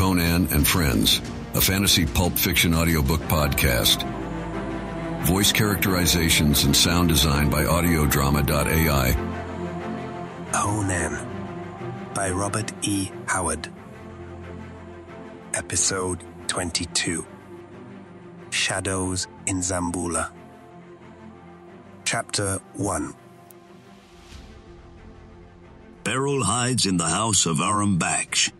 Conan and Friends, a fantasy pulp fiction audiobook podcast. Voice characterizations and sound design by audiodrama.ai. Conan by Robert E. Howard. Episode 22 Shadows in Zamboula. Chapter 1 Beryl hides in the house of Aram Baksh.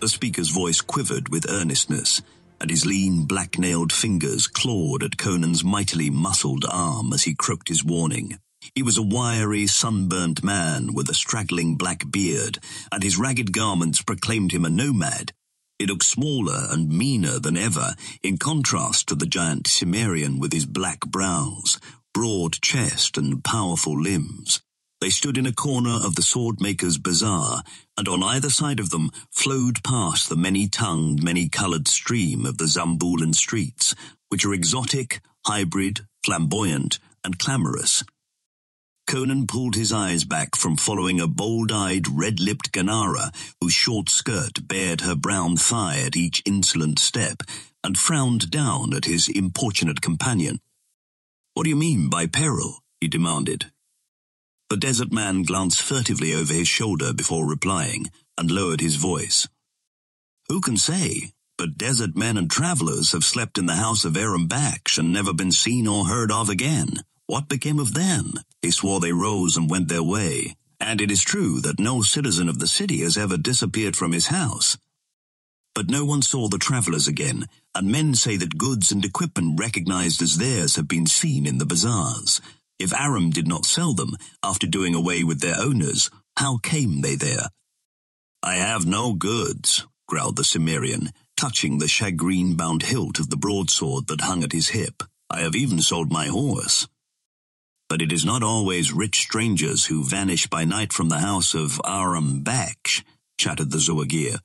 The speaker's voice quivered with earnestness, and his lean, black-nailed fingers clawed at Conan's mightily muscled arm as he croaked his warning. He was a wiry, sunburnt man with a straggling black beard, and his ragged garments proclaimed him a nomad. He looked smaller and meaner than ever, in contrast to the giant Cimmerian with his black brows, broad chest, and powerful limbs. They stood in a corner of the swordmaker's bazaar, and on either side of them flowed past the many-tongued, many-coloured stream of the Zamboulan streets, which are exotic, hybrid, flamboyant, and clamorous. Conan pulled his eyes back from following a bold-eyed, red-lipped Ghanara, whose short skirt bared her brown thigh at each insolent step, and frowned down at his importunate companion. What do you mean by peril? he demanded. The desert man glanced furtively over his shoulder before replying, and lowered his voice. Who can say? But desert men and travellers have slept in the house of Aram Baksh and never been seen or heard of again. What became of them? They swore they rose and went their way. And it is true that no citizen of the city has ever disappeared from his house. But no one saw the travellers again, and men say that goods and equipment recognized as theirs have been seen in the bazaars. If Aram did not sell them after doing away with their owners, how came they there? I have no goods, growled the Cimmerian, touching the shagreen-bound hilt of the broadsword that hung at his hip. I have even sold my horse. But it is not always rich strangers who vanish by night from the house of Aram Baksh, chattered the Zuagir.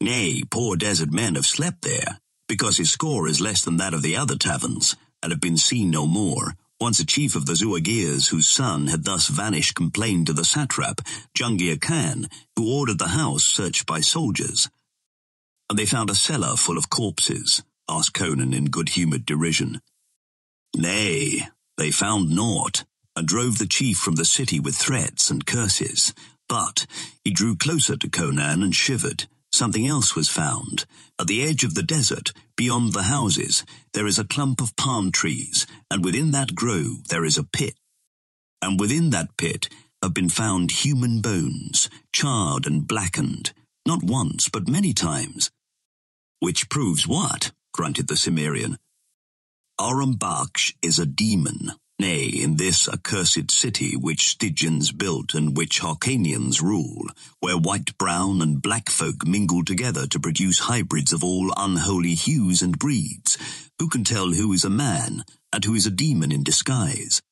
Nay, poor desert men have slept there, because his score is less than that of the other taverns, and have been seen no more, once a chief of the Zuagirs whose son had thus vanished complained to the satrap, Jungir Khan, who ordered the house searched by soldiers. And they found a cellar full of corpses, asked Conan in good-humoured derision. Nay, they found naught, and drove the chief from the city with threats and curses. But he drew closer to Conan and shivered. Something else was found. At the edge of the desert, beyond the houses, there is a clump of palm trees, and within that grove there is a pit. And within that pit have been found human bones, charred and blackened, not once, but many times. Which proves what? grunted the Cimmerian. Aram is a demon, Nay, in this accursed city which Stygians built and which Hyrkanians rule, where white, brown, and black folk mingle together to produce hybrids of all unholy hues and breeds, who can tell who is a man and who is a demon in disguise?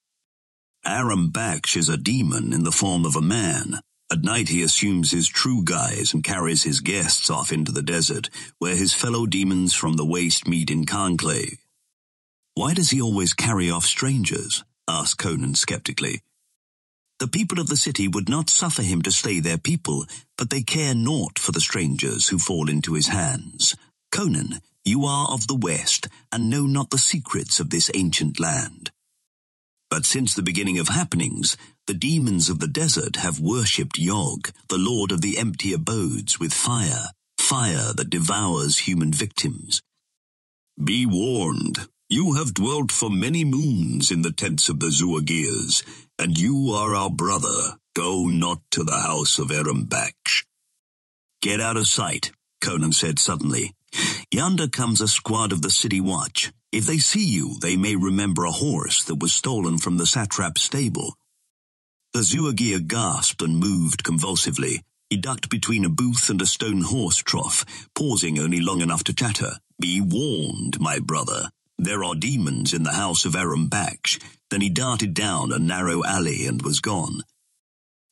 Aram Baksh is a demon in the form of a man. At night he assumes his true guise and carries his guests off into the desert, where his fellow demons from the waste meet in conclave. Why does he always carry off strangers? asked Conan skeptically. The people of the city would not suffer him to slay their people, but they care naught for the strangers who fall into his hands. Conan, you are of the West, and know not the secrets of this ancient land. But since the beginning of happenings, the demons of the desert have worshipped Yog, the lord of the empty abodes, with fire, fire that devours human victims. Be warned, you have dwelt for many moons in the tents of the Zuagirs, and you are our brother. Go not to the house of Aram Baksh. Get out of sight, Conan said suddenly. Yonder comes a squad of the city watch. If they see you, they may remember a horse that was stolen from the satrap's stable. The Zuagir gasped and moved convulsively. He ducked between a booth and a stone horse trough, pausing only long enough to chatter. Be warned, my brother. There are demons in the house of Aram Baksh. Then he darted down a narrow alley and was gone.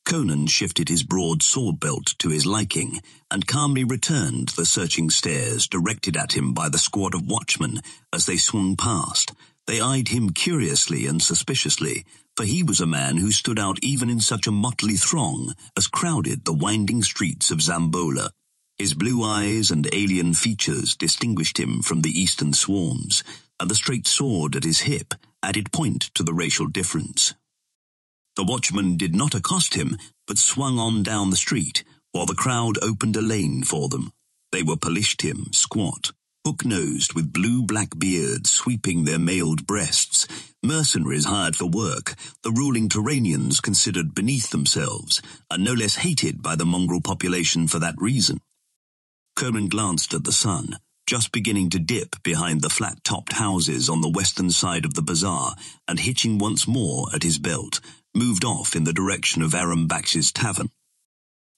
Conan shifted his broad sword belt to his liking, and calmly returned the searching stares directed at him by the squad of watchmen as they swung past. They eyed him curiously and suspiciously, for he was a man who stood out even in such a motley throng as crowded the winding streets of Zamboula. His blue eyes and alien features distinguished him from the eastern swarms, and the straight sword at his hip added point to the racial difference. The watchman did not accost him, but swung on down the street, while the crowd opened a lane for them. They were polished, Pelishtim, squat, hook-nosed with blue-black beards sweeping their mailed breasts, mercenaries hired for work, the ruling Turanians considered beneath themselves, and no less hated by the mongrel population for that reason. Conan glanced at the sun, just beginning to dip behind the flat-topped houses on the western side of the bazaar, and hitching once more at his belt, moved off in the direction of Aram Baksh's tavern.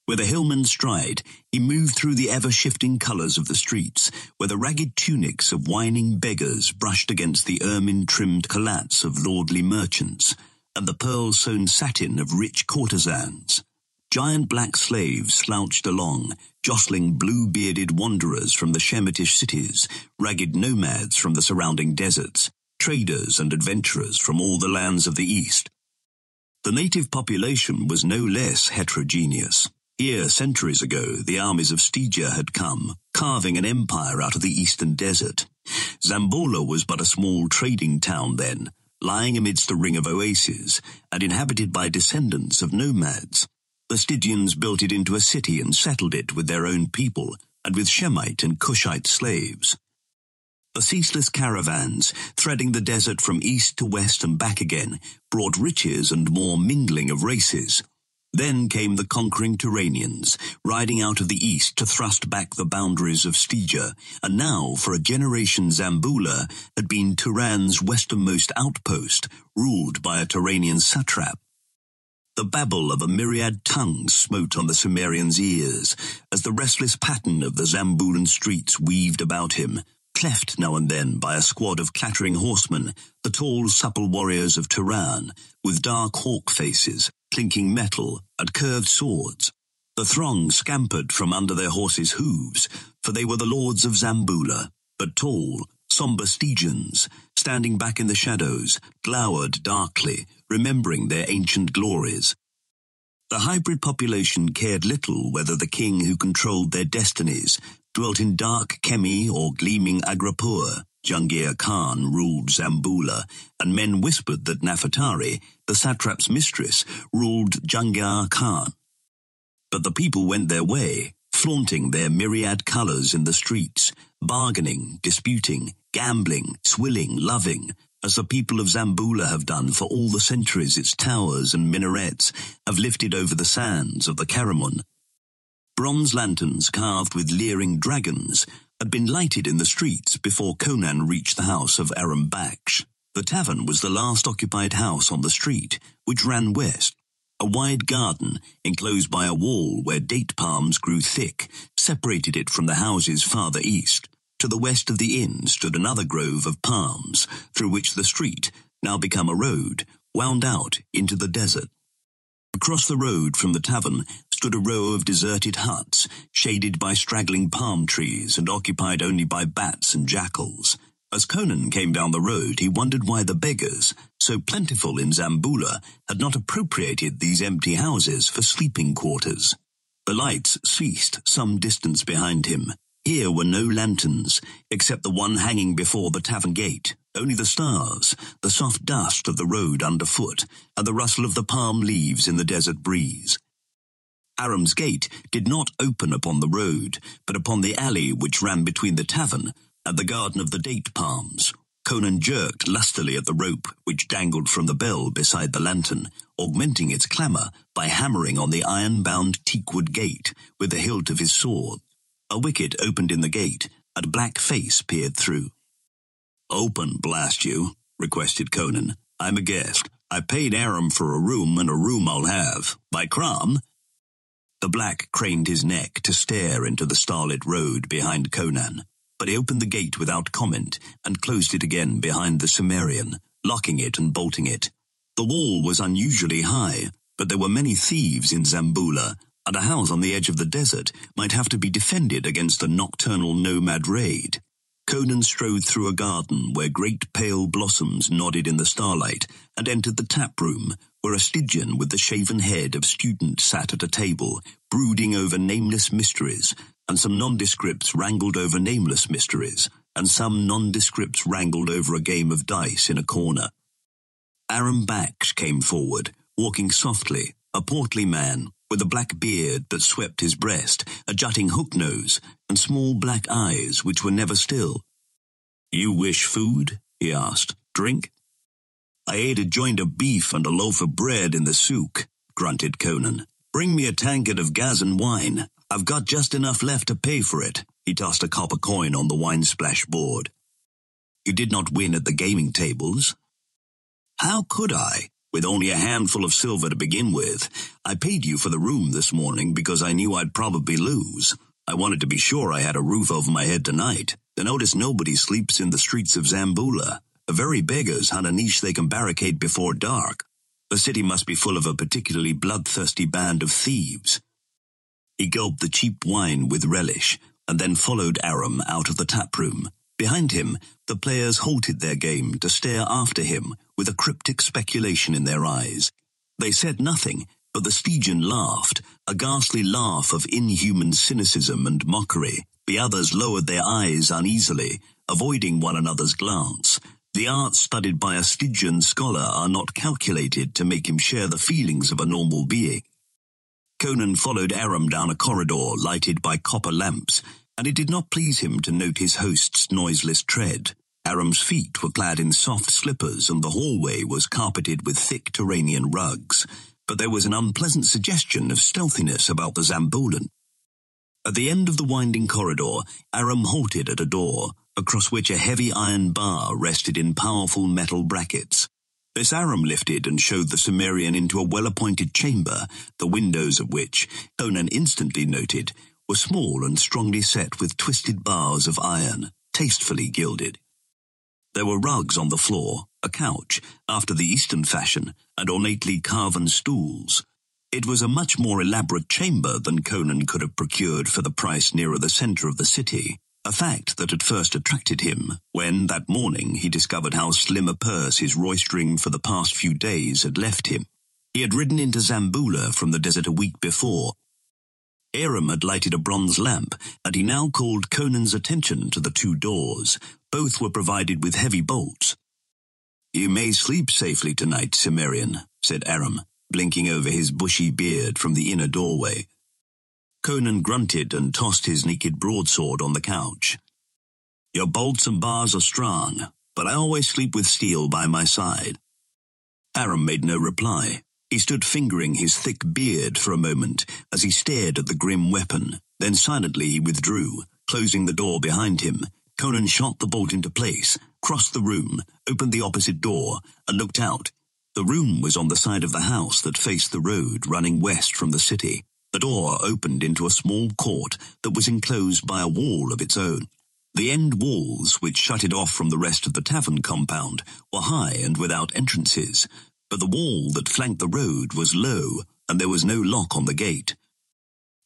With a hillman's stride, he moved through the ever-shifting colours of the streets, where the ragged tunics of whining beggars brushed against the ermine-trimmed khalats of lordly merchants, and the pearl-sewn satin of rich courtesans. Giant black slaves slouched along, jostling blue-bearded wanderers from the Shemitish cities, ragged nomads from the surrounding deserts, traders and adventurers from all the lands of the east. The native population was no less heterogeneous. Here, centuries ago, the armies of Stygia had come, carving an empire out of the eastern desert. Zamboula was but a small trading town then, lying amidst a ring of oases, and inhabited by descendants of nomads. The Stygians built it into a city and settled it with their own people, and with Shemite and Cushite slaves. The ceaseless caravans, threading the desert from east to west and back again, brought riches and more mingling of races. Then came the conquering Turanians, riding out of the east to thrust back the boundaries of Stygia, and now, for a generation Zamboula had been Turan's westernmost outpost, ruled by a Turanian satrap. The babble of a myriad tongues smote on the Cimmerian's ears, as the restless pattern of the Zamboulan streets weaved about him, cleft now and then by a squad of clattering horsemen, the tall, supple warriors of Turan, with dark hawk faces, clinking metal, and curved swords. The throng scampered from under their horses' hooves, for they were the lords of Zamboula, but tall, sombre Stygians, standing back in the shadows, glowered darkly, remembering their ancient glories. The hybrid population cared little whether the king who controlled their destinies dwelt in dark Kemi or gleaming Aghrapur. Jungir Khan ruled Zamboula, and men whispered that Nafertari, the satrap's mistress, ruled Jungir Khan. But the people went their way, flaunting their myriad colours in the streets, bargaining, disputing, gambling, swilling, loving, as the people of Zamboula have done for all the centuries its towers and minarets have lifted over the sands of the Kharamun. Bronze lanterns carved with leering dragons had been lighted in the streets before Conan reached the house of Aram Baksh. The tavern was the last occupied house on the street, which ran west. A wide garden, enclosed by a wall where date palms grew thick, separated it from the houses farther east. To the west of the inn stood another grove of palms, through which the street, now become a road, wound out into the desert. Across the road from the tavern stood a row of deserted huts, shaded by straggling palm trees and occupied only by bats and jackals. As Conan came down the road, he wondered why the beggars, so plentiful in Zamboula, had not appropriated these empty houses for sleeping quarters. The lights ceased some distance behind him, here were no lanterns, except the one hanging before the tavern gate. Only the stars, the soft dust of the road underfoot, and the rustle of the palm leaves in the desert breeze. Aram's gate did not open upon the road, but upon the alley which ran between the tavern and the garden of the date palms. Conan jerked lustily at the rope which dangled from the bell beside the lantern, augmenting its clamour by hammering on the iron-bound teakwood gate with the hilt of his sword. A wicket opened in the gate, and a black face peered through. Open, blast you, requested Conan. I'm a guest. I paid Aram for a room, and a room I'll have. By Crom? The black craned his neck to stare into the starlit road behind Conan, but he opened the gate without comment and closed it again behind the Cimmerian, locking it and bolting it. The wall was unusually high, but there were many thieves in Zamboula, and a house on the edge of the desert might have to be defended against a nocturnal nomad raid. Conan strode through a garden where great pale blossoms nodded in the starlight and entered the tap room where a Stygian with the shaven head of student sat at a table, brooding over nameless mysteries, and some nondescripts wrangled over nameless mysteries, and some nondescripts wrangled over a game of dice in a corner. Aram Baksh came forward, walking softly, a portly man, with a black beard that swept his breast, a jutting hook nose, and small black eyes which were never still. You wish food? he asked. Drink? I ate a joint of beef and a loaf of bread in the souk, grunted Conan. Bring me a tankard of Ghazan wine. I've got just enough left to pay for it. He tossed a copper coin on the wine splash board. You did not win at the gaming tables. How could I? With only a handful of silver to begin with, I paid you for the room this morning because I knew I'd probably lose. I wanted to be sure I had a roof over my head tonight. To notice nobody sleeps in the streets of Zamboula. The very beggars hunt a niche they can barricade before dark. The city must be full of a particularly bloodthirsty band of thieves. He gulped the cheap wine with relish, and then followed Aram out of the tap room. Behind him, the players halted their game to stare after him with a cryptic speculation in their eyes. They said nothing, but the Stygian laughed, a ghastly laugh of inhuman cynicism and mockery. The others lowered their eyes uneasily, avoiding one another's glance. The arts studied by a Stygian scholar are not calculated to make him share the feelings of a normal being. Conan followed Aram down a corridor lighted by copper lamps, and it did not please him to note his host's noiseless tread. Aram's feet were clad in soft slippers, and the hallway was carpeted with thick Turanian rugs, but there was an unpleasant suggestion of stealthiness about the Zamboulan. At the end of the winding corridor, Aram halted at a door, across which a heavy iron bar rested in powerful metal brackets. This Aram lifted and showed the Cimmerian into a well-appointed chamber, the windows of which, Conan instantly noted, were small and strongly set with twisted bars of iron, tastefully gilded. There were rugs on the floor, a couch, after the Eastern fashion, and ornately carven stools. It was a much more elaborate chamber than Conan could have procured for the price nearer the centre of the city, a fact that had first attracted him when, that morning, he discovered how slim a purse his roistering for the past few days had left him. He had ridden into Zamboula from the desert a week before, Aram had lighted a bronze lamp, and he now called Conan's attention to the two doors. Both were provided with heavy bolts. You may sleep safely tonight, Cimmerian, said Aram, blinking over his bushy beard from the inner doorway. Conan grunted and tossed his naked broadsword on the couch. Your bolts and bars are strong, but I always sleep with steel by my side. Aram made no reply. He stood fingering his thick beard for a moment as he stared at the grim weapon. Then silently he withdrew, closing the door behind him. Conan shot the bolt into place, crossed the room, opened the opposite door, and looked out. The room was on the side of the house that faced the road running west from the city. The door opened into a small court that was enclosed by a wall of its own. The end walls, which shut it off from the rest of the tavern compound, were high and without entrances, but the wall that flanked the road was low, and there was no lock on the gate.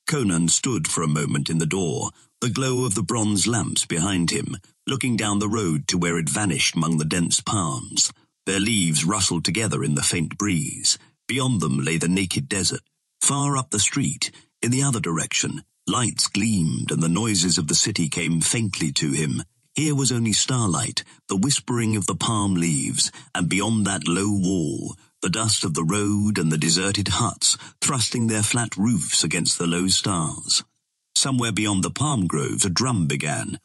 Conan stood for a moment in the door, the glow of the bronze lamps behind him, looking down the road to where it vanished among the dense palms. Their leaves rustled together in the faint breeze. Beyond them lay the naked desert. Far up the street, in the other direction, lights gleamed and the noises of the city came faintly to him, here was only starlight, the whispering of the palm leaves, and beyond that low wall, the dust of the road and the deserted huts thrusting their flat roofs against the low stars. Somewhere beyond the palm groves a drum began.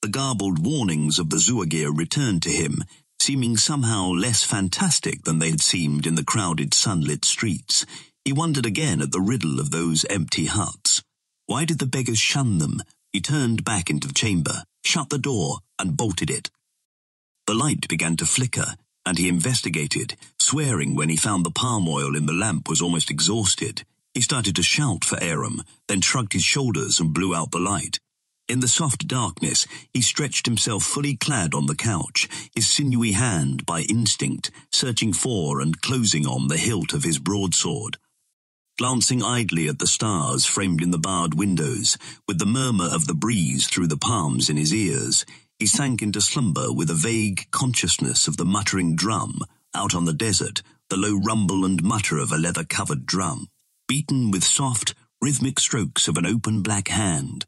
The garbled warnings of the Zuagir returned to him, seeming somehow less fantastic than they had seemed in the crowded sunlit streets. He wondered again at the riddle of those empty huts. Why did the beggars shun them? He turned back into the chamber shut the door, and bolted it. The light began to flicker, and he investigated, swearing when he found the palm oil in the lamp was almost exhausted. He started to shout for Aram, then shrugged his shoulders and blew out the light. In the soft darkness, he stretched himself fully clad on the couch, his sinewy hand, by instinct, searching for and closing on the hilt of his broadsword glancing idly at the stars framed in the barred windows, with the murmur of the breeze through the palms in his ears, he sank into slumber with a vague consciousness of the muttering drum, out on the desert, the low rumble and mutter of a leather-covered drum. Beaten with soft, rhythmic strokes of an open black hand.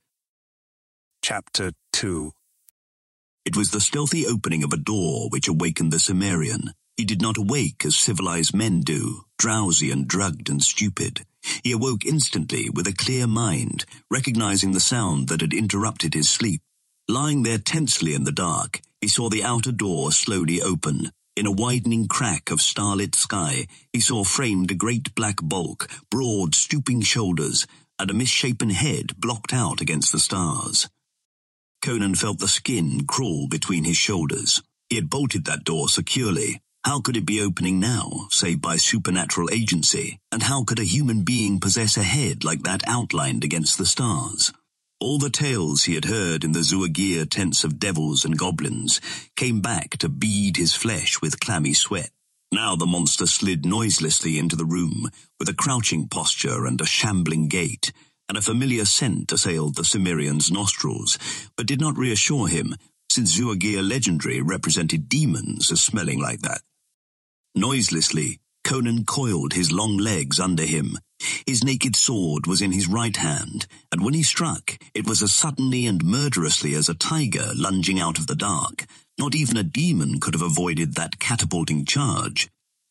Chapter 2 It was the stealthy opening of a door which awakened the Cimmerian. He did not awake as civilized men do, drowsy and drugged and stupid. He awoke instantly with a clear mind, recognizing the sound that had interrupted his sleep. Lying there tensely in the dark, he saw the outer door slowly open. In a widening crack of starlit sky, he saw framed a great black bulk, broad, stooping shoulders, and a misshapen head blocked out against the stars. Conan felt the skin crawl between his shoulders. He had bolted that door securely. How could it be opening now, save by supernatural agency? And how could a human being possess a head like that outlined against the stars? All the tales he had heard in the Zuagir tents of devils and goblins came back to bead his flesh with clammy sweat. Now the monster slid noiselessly into the room, with a crouching posture and a shambling gait, and a familiar scent assailed the Cimmerian's nostrils, but did not reassure him, since Zuagir legendary represented demons as smelling like that. Noiselessly, Conan coiled his long legs under him. His naked sword was in his right hand, and when he struck, it was as suddenly and murderously as a tiger lunging out of the dark. Not even a demon could have avoided that catapulting charge.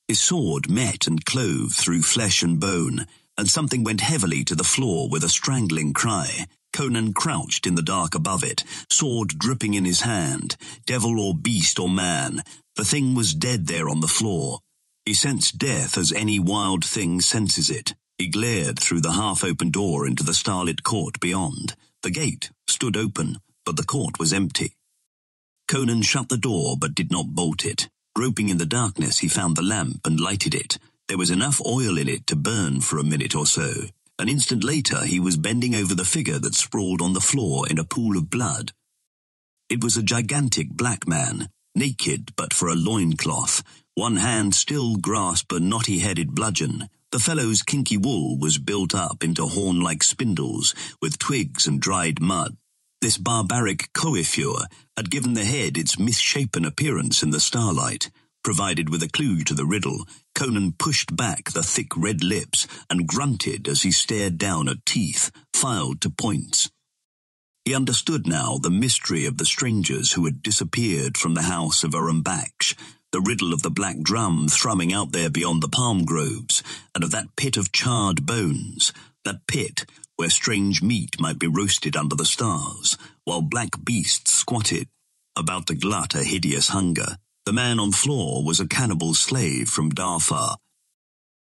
His sword met and clove through flesh and bone, and something went heavily to the floor with a strangling cry. Conan crouched in the dark above it, sword dripping in his hand, devil or beast or man. The thing was dead there on the floor. He sensed death as any wild thing senses it. He glared through the half-open door into the starlit court beyond. The gate stood open, but the court was empty. Conan shut the door but did not bolt it. Groping in the darkness, he found the lamp and lighted it. There was enough oil in it to burn for a minute or so. An instant later, he was bending over the figure that sprawled on the floor in a pool of blood. It was a gigantic black man, naked but for a loincloth, one hand still grasped a knotty-headed bludgeon. The fellow's kinky wool was built up into horn-like spindles with twigs and dried mud. This barbaric coiffure had given the head its misshapen appearance in the starlight. Provided with a clue to the riddle, Conan pushed back the thick red lips and grunted as he stared down at teeth, filed to points. He understood now the mystery of the strangers who had disappeared from the house of Aram Baksh the riddle of the black drum thrumming out there beyond the palm groves, and of that pit of charred bones, that pit where strange meat might be roasted under the stars, while black beasts squatted, about to glut a hideous hunger. The man on floor was a cannibal slave from Darfar.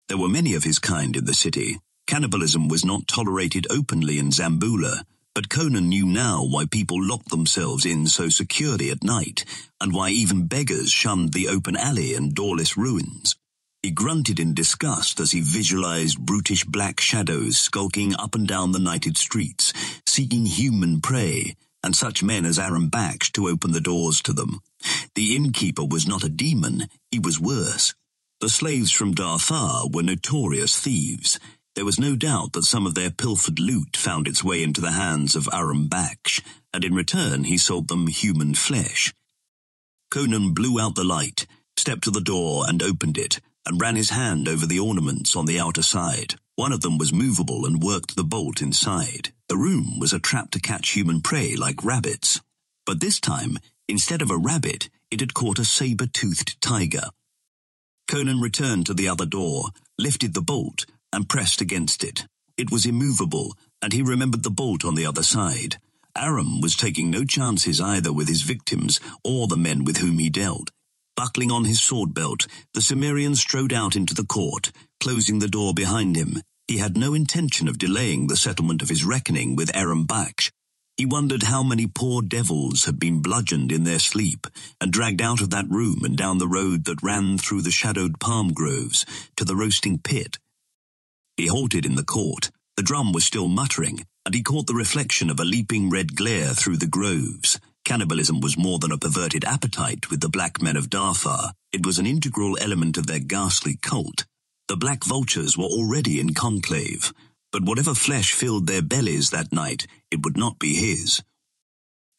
There were many of his kind in the city. Cannibalism was not tolerated openly in Zamboula, but Conan knew now why people locked themselves in so securely at night, and why even beggars shunned the open alley and doorless ruins. He grunted in disgust as he visualized brutish black shadows skulking up and down the nighted streets, seeking human prey, and such men as Aram Baksh to open the doors to them. The innkeeper was not a demon, he was worse. The slaves from Darfar were notorious thieves, there was no doubt that some of their pilfered loot found its way into the hands of Aram Baksh, and in return he sold them human flesh. Conan blew out the light, stepped to the door and opened it, and ran his hand over the ornaments on the outer side. One of them was movable and worked the bolt inside. The room was a trap to catch human prey like rabbits. But this time, instead of a rabbit, it had caught a saber-toothed tiger. Conan returned to the other door, lifted the bolt, and pressed against it. It was immovable, and he remembered the bolt on the other side. Aram was taking no chances either with his victims or the men with whom he dealt. Buckling on his sword belt, the Cimmerian strode out into the court, closing the door behind him. He had no intention of delaying the settlement of his reckoning with Aram Baksh. He wondered how many poor devils had been bludgeoned in their sleep and dragged out of that room and down the road that ran through the shadowed palm groves to the roasting pit he halted in the court. The drum was still muttering, and he caught the reflection of a leaping red glare through the groves. Cannibalism was more than a perverted appetite with the black men of Darfar. It was an integral element of their ghastly cult. The black vultures were already in conclave, but whatever flesh filled their bellies that night, it would not be his.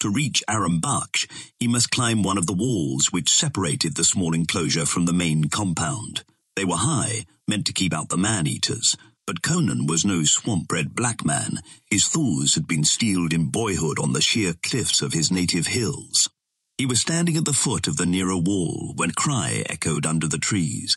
To reach Aram Baksh, he must climb one of the walls which separated the small enclosure from the main compound. They were high, meant to keep out the man-eaters. But Conan was no swamp-bred black man. His thoughts had been steeled in boyhood on the sheer cliffs of his native hills. He was standing at the foot of the nearer wall when cry echoed under the trees.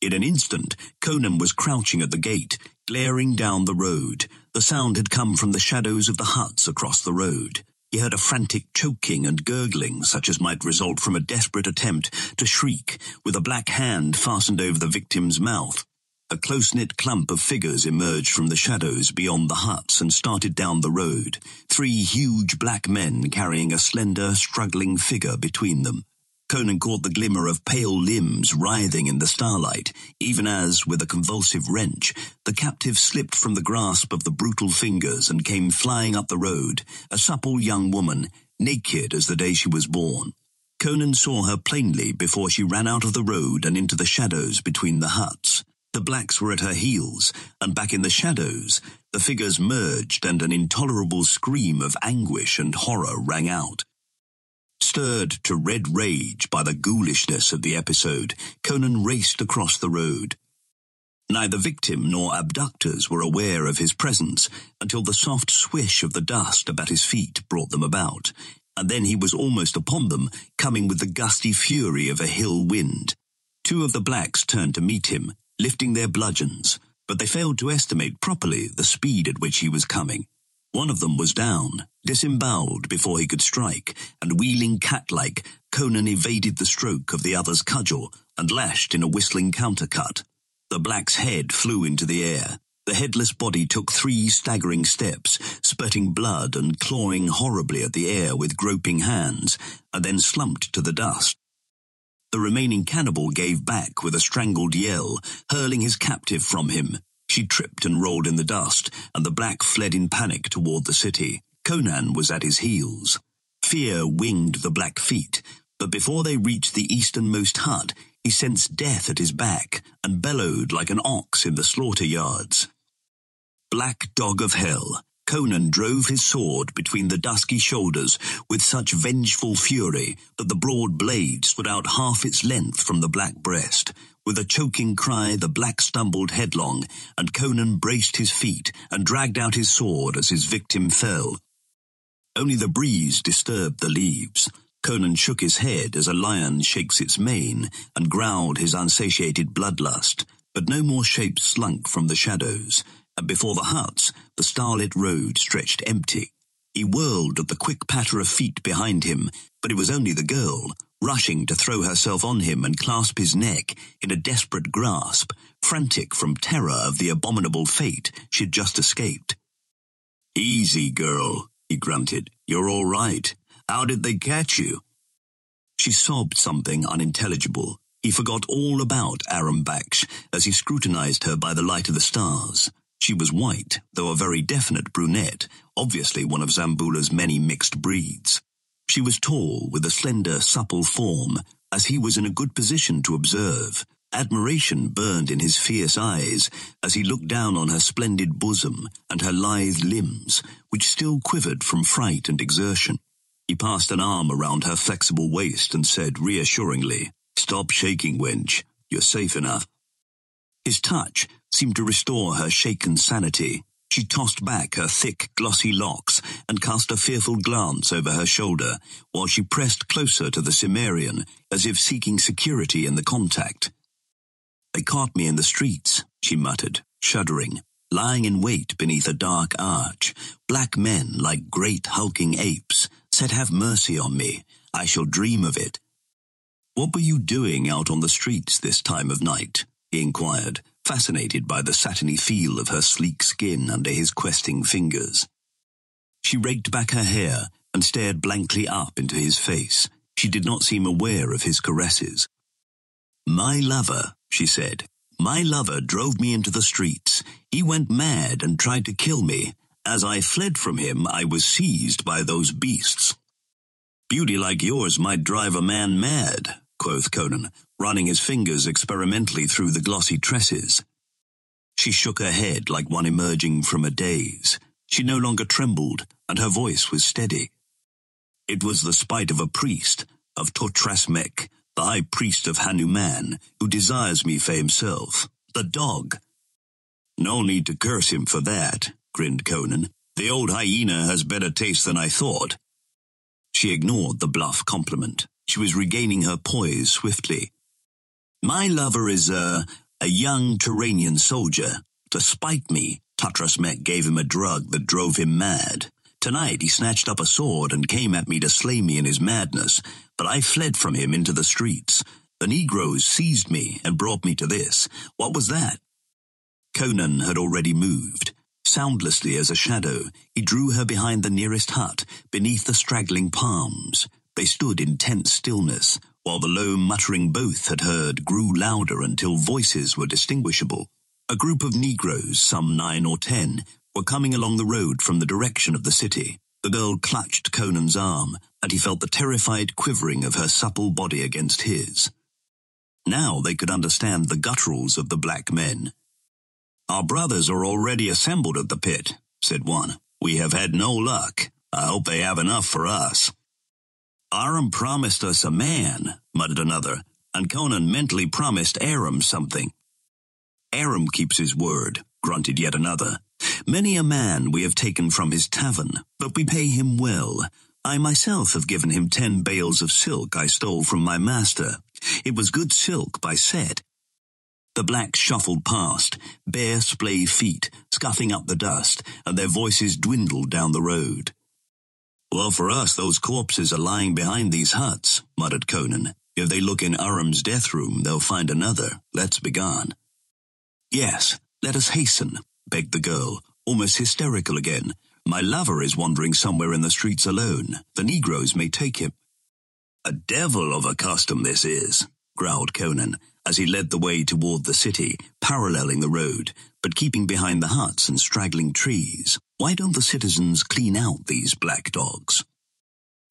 In an instant, Conan was crouching at the gate, glaring down the road. The sound had come from the shadows of the huts across the road. He heard a frantic choking and gurgling, such as might result from a desperate attempt to shriek, with a black hand fastened over the victim's mouth. A close-knit clump of figures emerged from the shadows beyond the huts and started down the road, three huge black men carrying a slender, struggling figure between them. Conan caught the glimmer of pale limbs writhing in the starlight, even as, with a convulsive wrench, the captive slipped from the grasp of the brutal fingers and came flying up the road, a supple young woman, naked as the day she was born. Conan saw her plainly before she ran out of the road and into the shadows between the huts. The blacks were at her heels, and back in the shadows, the figures merged and an intolerable scream of anguish and horror rang out. Stirred to red rage by the ghoulishness of the episode, Conan raced across the road. Neither victim nor abductors were aware of his presence until the soft swish of the dust about his feet brought them about, and then he was almost upon them, coming with the gusty fury of a hill wind. Two of the blacks turned to meet him, lifting their bludgeons, but they failed to estimate properly the speed at which he was coming. One of them was down, disemboweled before he could strike, and wheeling cat-like, Conan evaded the stroke of the other's cudgel and lashed in a whistling countercut. The black's head flew into the air. The headless body took three staggering steps, spurting blood and clawing horribly at the air with groping hands, and then slumped to the dust. The remaining cannibal gave back with a strangled yell, hurling his captive from him. She tripped and rolled in the dust, and the black fled in panic toward the city. Conan was at his heels. Fear winged the black feet, but before they reached the easternmost hut, he sensed death at his back and bellowed like an ox in the slaughter yards. Black dog of hell, Conan drove his sword between the dusky shoulders with such vengeful fury that the broad blade stood out half its length from the black breast. With a choking cry, the black stumbled headlong, and Conan braced his feet and dragged out his sword as his victim fell. Only the breeze disturbed the leaves. Conan shook his head as a lion shakes its mane and growled his unsatiated bloodlust, but no more shapes slunk from the shadows and before the huts, the starlit road stretched empty. He whirled at the quick patter of feet behind him, but it was only the girl, rushing to throw herself on him and clasp his neck in a desperate grasp, frantic from terror of the abominable fate she'd just escaped. Easy, girl, he grunted. You're all right. How did they catch you? She sobbed something unintelligible. He forgot all about Aram Baksh as he scrutinized her by the light of the stars. She was white, though a very definite brunette, obviously one of Zamboula's many mixed breeds. She was tall, with a slender, supple form, as he was in a good position to observe. Admiration burned in his fierce eyes as he looked down on her splendid bosom and her lithe limbs, which still quivered from fright and exertion. He passed an arm around her flexible waist and said reassuringly, Stop shaking, wench. You're safe enough. His touch seemed to restore her shaken sanity. She tossed back her thick, glossy locks and cast a fearful glance over her shoulder while she pressed closer to the Cimmerian as if seeking security in the contact. They caught me in the streets, she muttered, shuddering, lying in wait beneath a dark arch. Black men, like great hulking apes, said have mercy on me. I shall dream of it. What were you doing out on the streets this time of night? he inquired fascinated by the satiny feel of her sleek skin under his questing fingers. She raked back her hair and stared blankly up into his face. She did not seem aware of his caresses. My lover, she said, my lover drove me into the streets. He went mad and tried to kill me. As I fled from him, I was seized by those beasts. Beauty like yours might drive a man mad, quoth Conan, running his fingers experimentally through the glossy tresses. She shook her head like one emerging from a daze. She no longer trembled, and her voice was steady. It was the spite of a priest, of Totrasmek, the high priest of Hanuman, who desires me for himself. The dog. No need to curse him for that, grinned Conan. The old hyena has better taste than I thought. She ignored the bluff compliment. She was regaining her poise swiftly. My lover is a, a young Turanian soldier. To spite me, Totrasmek gave him a drug that drove him mad. Tonight he snatched up a sword and came at me to slay me in his madness, but I fled from him into the streets. The Negroes seized me and brought me to this. What was that? Conan had already moved. Soundlessly as a shadow, he drew her behind the nearest hut, beneath the straggling palms. They stood in tense stillness, while the low muttering both had heard grew louder until voices were distinguishable. A group of Negroes, some nine or ten, were coming along the road from the direction of the city. The girl clutched Conan's arm, and he felt the terrified quivering of her supple body against his. Now they could understand the gutturals of the black men. Our brothers are already assembled at the pit, said one. We have had no luck. I hope they have enough for us. Aram promised us a man, muttered another, and Conan mentally promised Aram something. Aram keeps his word, grunted yet another. Many a man we have taken from his tavern, but we pay him well. I myself have given him ten bales of silk I stole from my master. It was good silk by Set. The blacks shuffled past, bare splay feet, scuffing up the dust, and their voices dwindled down the road. Well, for us, those corpses are lying behind these huts, muttered Conan. If they look in Aram's death room, they'll find another. Let's begone. Yes, let us hasten, begged the girl, almost hysterical again. My lover is wandering somewhere in the streets alone. The Negroes may take him. A devil of a custom this is, growled Conan, as he led the way toward the city, paralleling the road, but keeping behind the huts and straggling trees. Why don't the citizens clean out these black dogs?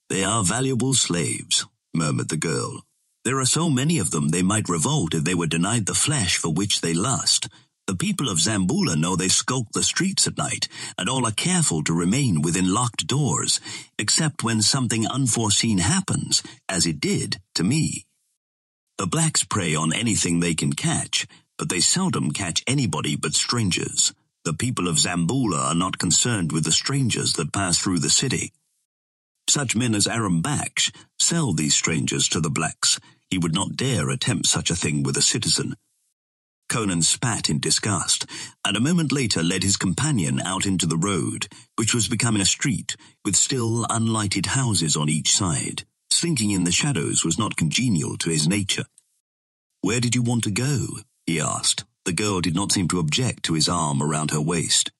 They are valuable slaves, murmured the girl. There are so many of them they might revolt if they were denied the flesh for which they lust, the people of Zamboula know they skulk the streets at night, and all are careful to remain within locked doors, except when something unforeseen happens, as it did to me. The blacks prey on anything they can catch, but they seldom catch anybody but strangers. The people of Zamboula are not concerned with the strangers that pass through the city. Such men as Aram Baksh sell these strangers to the blacks. He would not dare attempt such a thing with a citizen. Conan spat in disgust, and a moment later led his companion out into the road, which was becoming a street, with still unlighted houses on each side. Slinking in the shadows was not congenial to his nature. Where did you want to go? He asked. The girl did not seem to object to his arm around her waist.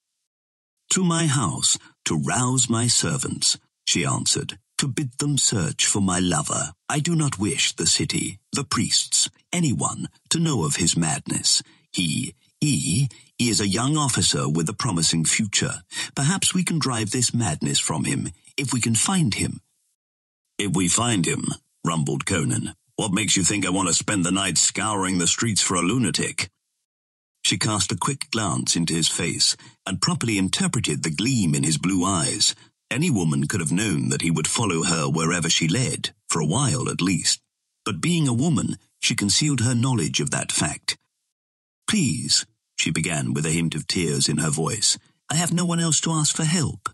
To my house, to rouse my servants, she answered, to bid them search for my lover. I do not wish the city, the priests, anyone to know of his madness. He, he, he is a young officer with a promising future. Perhaps we can drive this madness from him, if we can find him. If we find him, rumbled Conan, what makes you think I want to spend the night scouring the streets for a lunatic? She cast a quick glance into his face and properly interpreted the gleam in his blue eyes, any woman could have known that he would follow her wherever she led, for a while at least. But being a woman, she concealed her knowledge of that fact. Please, she began with a hint of tears in her voice, I have no one else to ask for help.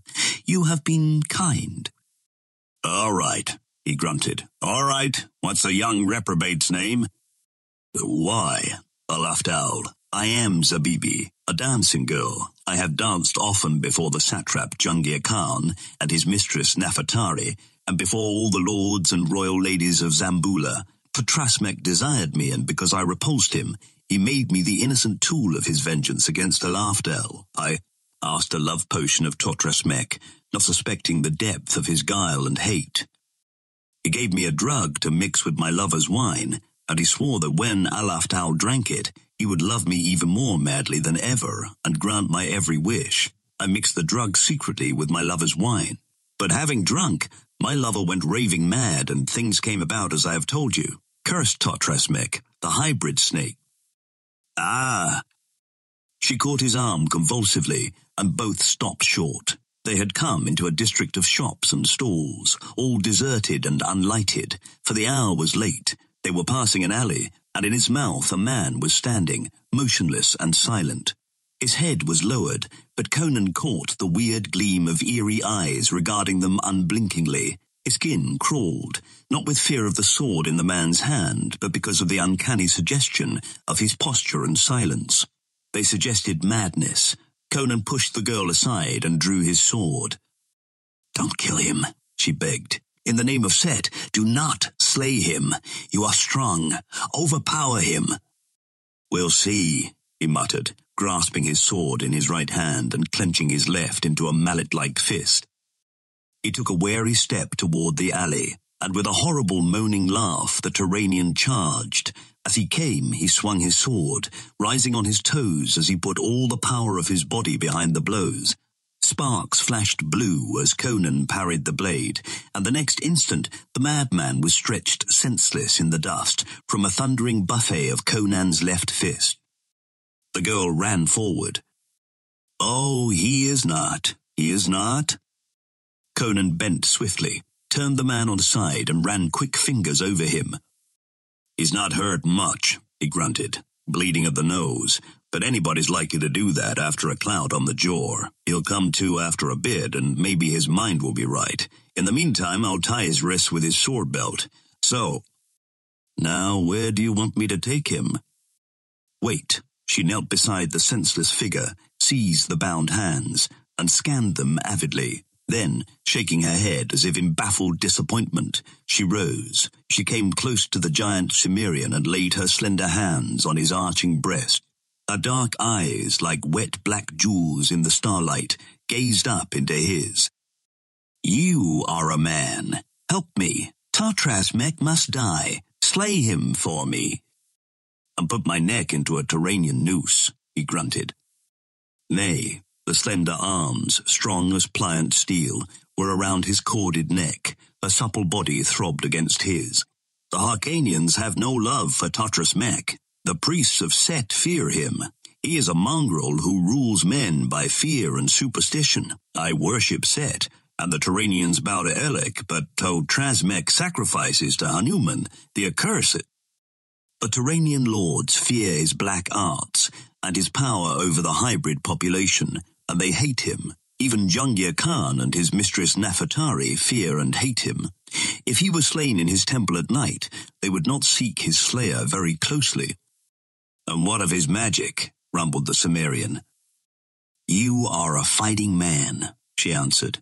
You have been kind. All right, he grunted. All right, what's the young reprobate's name? Why? laughed Owl. I am Zabibi, a dancing girl. I have danced often before the satrap Jungir Khan and his mistress Nafertari, and before all the lords and royal ladies of Zamboula. Totrasmek desired me, and because I repulsed him, he made me the innocent tool of his vengeance against Alafdhal. I asked a love potion of Totrasmek, not suspecting the depth of his guile and hate. He gave me a drug to mix with my lover's wine, and he swore that when Alafdhal drank it, he would love me even more madly than ever and grant my every wish. I mixed the drug secretly with my lover's wine. But having drunk, my lover went raving mad and things came about as I have told you. Cursed Totrasmek, the hybrid snake. Ah! She caught his arm convulsively and both stopped short. They had come into a district of shops and stalls, all deserted and unlighted, for the hour was late. They were passing an alley and in its mouth a man was standing, motionless and silent. His head was lowered, but Conan caught the weird gleam of eerie eyes regarding them unblinkingly. His skin crawled, not with fear of the sword in the man's hand, but because of the uncanny suggestion of his posture and silence. They suggested madness. Conan pushed the girl aside and drew his sword. Don't kill him, she begged. In the name of Set, do not slay him. You are strong. Overpower him. We'll see, he muttered, grasping his sword in his right hand and clenching his left into a mallet-like fist. He took a wary step toward the alley, and with a horrible moaning laugh the Turanian charged. As he came, he swung his sword, rising on his toes as he put all the power of his body behind the blows. Sparks flashed blue as Conan parried the blade, and the next instant the madman was stretched senseless in the dust from a thundering buffet of Conan's left fist. The girl ran forward. Oh, he is not. He is not. Conan bent swiftly, turned the man on side, and ran quick fingers over him. He's not hurt much, he grunted, bleeding at the nose, but anybody's likely to do that after a clout on the jaw. He'll come to after a bit, and maybe his mind will be right. In the meantime, I'll tie his wrists with his sword belt. So, now where do you want me to take him? Wait. She knelt beside the senseless figure, seized the bound hands, and scanned them avidly. Then, shaking her head as if in baffled disappointment, she rose. She came close to the giant Cimmerian and laid her slender hands on his arching breast. Her dark eyes, like wet black jewels in the starlight, gazed up into his. You are a man. Help me. Totrasmek must die. Slay him for me. And put my neck into a Turanian noose, he grunted. Nay, the slender arms, strong as pliant steel, were around his corded neck. A supple body throbbed against his. The Hyrkanians have no love for Totrasmek. The priests of Set fear him. He is a mongrel who rules men by fear and superstition. I worship Set, and the Turanians bow to Erlik, but Totrasmek sacrifices to Hanuman, the accursed. The Turanian lords fear his black arts and his power over the hybrid population, and they hate him. Even Jungir Khan and his mistress Nafertari fear and hate him. If he were slain in his temple at night, they would not seek his slayer very closely. And what of his magic? rumbled the Cimmerian. You are a fighting man, she answered.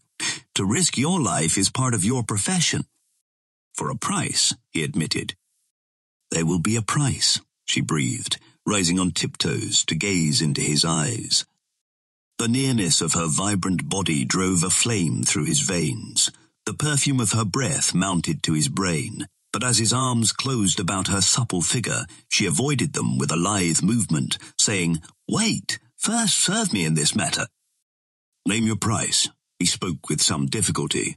To risk your life is part of your profession. For a price, he admitted. There will be a price, she breathed, rising on tiptoes to gaze into his eyes. The nearness of her vibrant body drove a flame through his veins. The perfume of her breath mounted to his brain but as his arms closed about her supple figure, she avoided them with a lithe movement, saying, Wait, first serve me in this matter. Name your price, he spoke with some difficulty.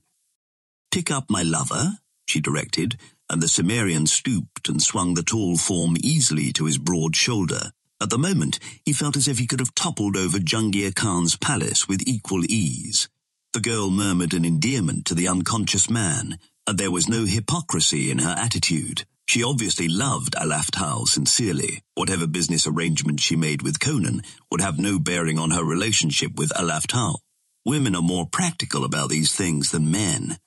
Pick up my lover, she directed, and the Cimmerian stooped and swung the tall form easily to his broad shoulder. At the moment, he felt as if he could have toppled over Jungir Khan's palace with equal ease. The girl murmured an endearment to the unconscious man, and there was no hypocrisy in her attitude. She obviously loved Alafdhal sincerely. Whatever business arrangement she made with Conan would have no bearing on her relationship with Alafdhal. Women are more practical about these things than men.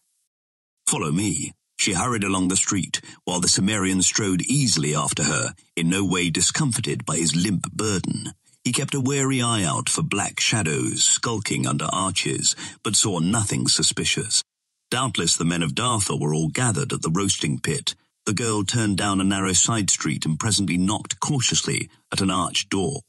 Follow me. She hurried along the street, while the Cimmerian strode easily after her, in no way discomforted by his limp burden. He kept a wary eye out for black shadows skulking under arches, but saw nothing suspicious. Doubtless the men of Darfar were all gathered at the roasting pit. The girl turned down a narrow side street and presently knocked cautiously at an arched door.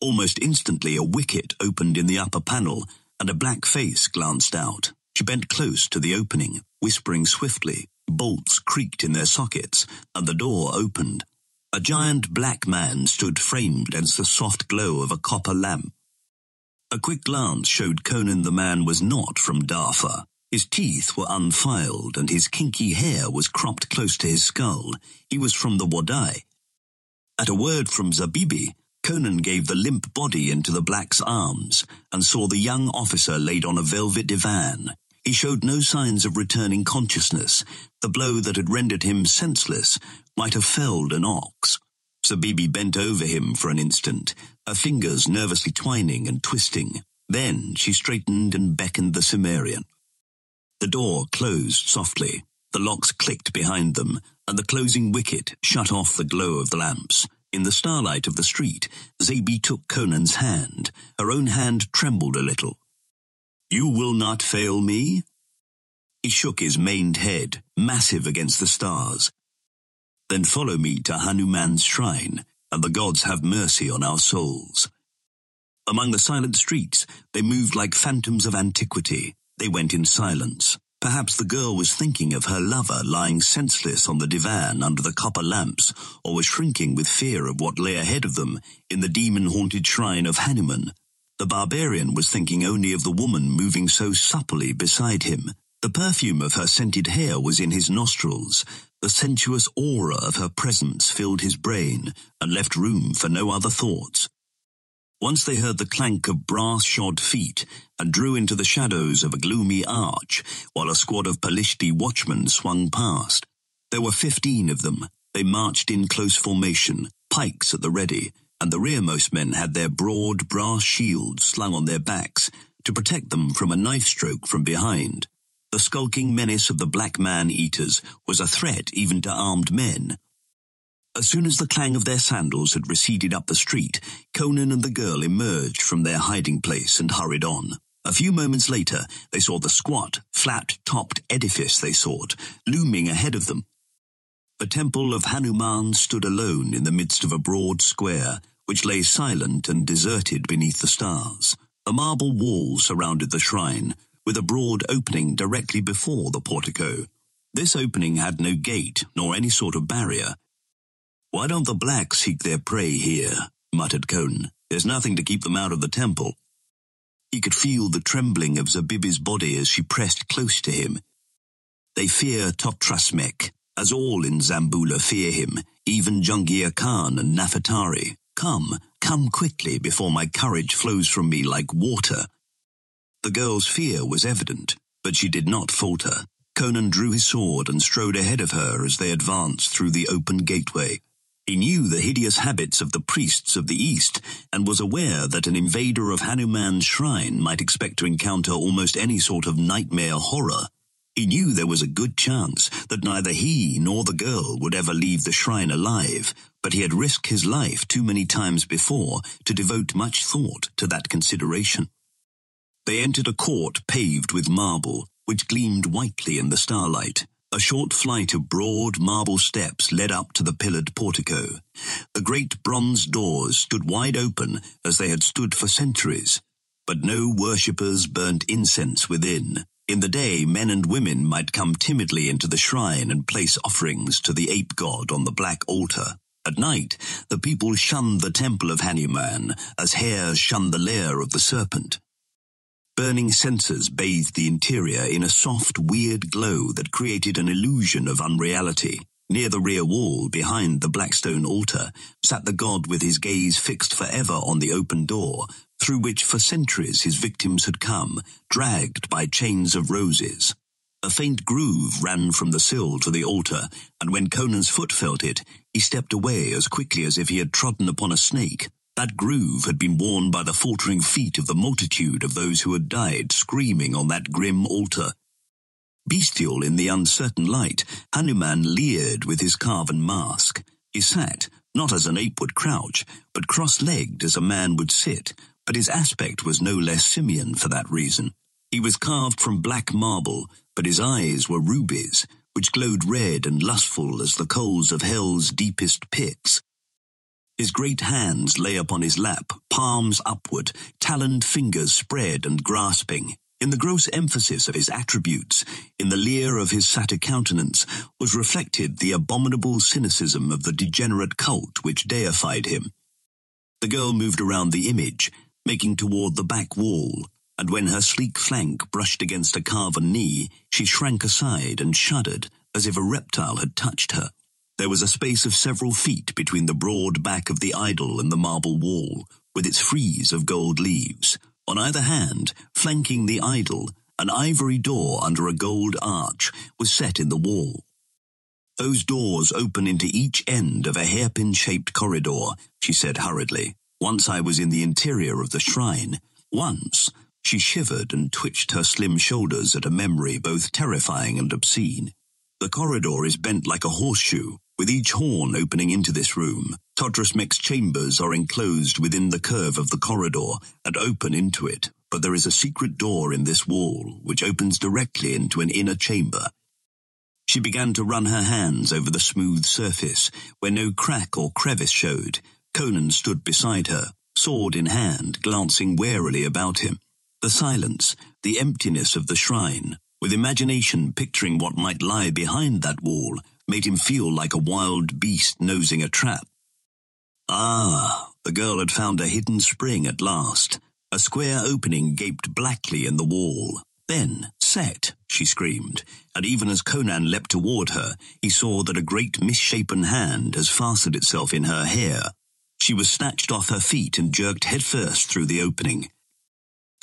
Almost instantly a wicket opened in the upper panel, and a black face glanced out. She bent close to the opening, whispering swiftly. Bolts creaked in their sockets, and the door opened. A giant black man stood framed against the soft glow of a copper lamp. A quick glance showed Conan the man was not from Darfar. His teeth were unfiled, and his kinky hair was cropped close to his skull. He was from the Wadai. At a word from Zabibi, Conan gave the limp body into the black's arms, and saw the young officer laid on a velvet divan. He showed no signs of returning consciousness. The blow that had rendered him senseless might have felled an ox. Zabibi bent over him for an instant, her fingers nervously twining and twisting. Then she straightened and beckoned the Cimmerian. The door closed softly. The locks clicked behind them, and the closing wicket shut off the glow of the lamps. In the starlight of the street, Zabi took Conan's hand. Her own hand trembled a little. You will not fail me? He shook his maned head, massive against the stars. Then follow me to Hanuman's shrine, and the gods have mercy on our souls. Among the silent streets, they moved like phantoms of antiquity. They went in silence. Perhaps the girl was thinking of her lover lying senseless on the divan under the copper lamps, or was shrinking with fear of what lay ahead of them in the demon-haunted shrine of Hanuman. The barbarian was thinking only of the woman moving so supplely beside him. The perfume of her scented hair was in his nostrils. The sensuous aura of her presence filled his brain and left room for no other thoughts. Once they heard the clank of brass-shod feet and drew into the shadows of a gloomy arch while a squad of Pelishti watchmen swung past. There were fifteen of them. They marched in close formation, pikes at the ready, and the rearmost men had their broad brass shields slung on their backs to protect them from a knife stroke from behind. The skulking menace of the black man-eaters was a threat even to armed men, as soon as the clang of their sandals had receded up the street, Conan and the girl emerged from their hiding place and hurried on. A few moments later, they saw the squat, flat-topped edifice they sought, looming ahead of them. The temple of Hanuman stood alone in the midst of a broad square, which lay silent and deserted beneath the stars. A marble wall surrounded the shrine, with a broad opening directly before the portico. This opening had no gate, nor any sort of barrier, why don't the blacks seek their prey here? muttered Conan. There's nothing to keep them out of the temple. He could feel the trembling of Zabibi's body as she pressed close to him. They fear Totrasmek, as all in Zamboula fear him, even Jungir Khan and Nafertari. Come, come quickly before my courage flows from me like water. The girl's fear was evident, but she did not falter. Conan drew his sword and strode ahead of her as they advanced through the open gateway. He knew the hideous habits of the priests of the East and was aware that an invader of Hanuman's shrine might expect to encounter almost any sort of nightmare horror. He knew there was a good chance that neither he nor the girl would ever leave the shrine alive, but he had risked his life too many times before to devote much thought to that consideration. They entered a court paved with marble, which gleamed whitely in the starlight. A short flight of broad marble steps led up to the pillared portico. The great bronze doors stood wide open as they had stood for centuries, but no worshippers burnt incense within. In the day, men and women might come timidly into the shrine and place offerings to the ape god on the black altar. At night, the people shunned the temple of Hanuman as hares shun the lair of the serpent. Burning censers bathed the interior in a soft, weird glow that created an illusion of unreality. Near the rear wall, behind the blackstone altar, sat the god with his gaze fixed forever on the open door, through which for centuries his victims had come, dragged by chains of roses. A faint groove ran from the sill to the altar, and when Conan's foot felt it, he stepped away as quickly as if he had trodden upon a snake. That groove had been worn by the faltering feet of the multitude of those who had died screaming on that grim altar. Bestial in the uncertain light, Hanuman leered with his carven mask. He sat, not as an ape would crouch, but cross-legged as a man would sit, but his aspect was no less simian for that reason. He was carved from black marble, but his eyes were rubies, which glowed red and lustful as the coals of hell's deepest pits. His great hands lay upon his lap, palms upward, taloned fingers spread and grasping. In the gross emphasis of his attributes, in the leer of his satyr countenance, was reflected the abominable cynicism of the degenerate cult which deified him. The girl moved around the image, making toward the back wall, and when her sleek flank brushed against a carven knee, she shrank aside and shuddered as if a reptile had touched her. There was a space of several feet between the broad back of the idol and the marble wall, with its frieze of gold leaves. On either hand, flanking the idol, an ivory door under a gold arch was set in the wall. Those doors open into each end of a hairpin-shaped corridor, she said hurriedly. Once I was in the interior of the shrine. Once. She shivered and twitched her slim shoulders at a memory both terrifying and obscene. The corridor is bent like a horseshoe, with each horn opening into this room. Totrasmek's chambers are enclosed within the curve of the corridor and open into it, but there is a secret door in this wall which opens directly into an inner chamber she began to run her hands over the smooth surface, where no crack or crevice showed. Conan stood beside her, sword in hand, glancing warily about him. The silence, the emptiness of the shrine, with imagination picturing what might lie behind that wall, made him feel like a wild beast nosing a trap. Ah, the girl had found a hidden spring at last. A square opening gaped blackly in the wall. Then, Set, she screamed, and even as Conan leapt toward her, he saw that a great misshapen hand has fastened itself in her hair. She was snatched off her feet and jerked headfirst through the opening.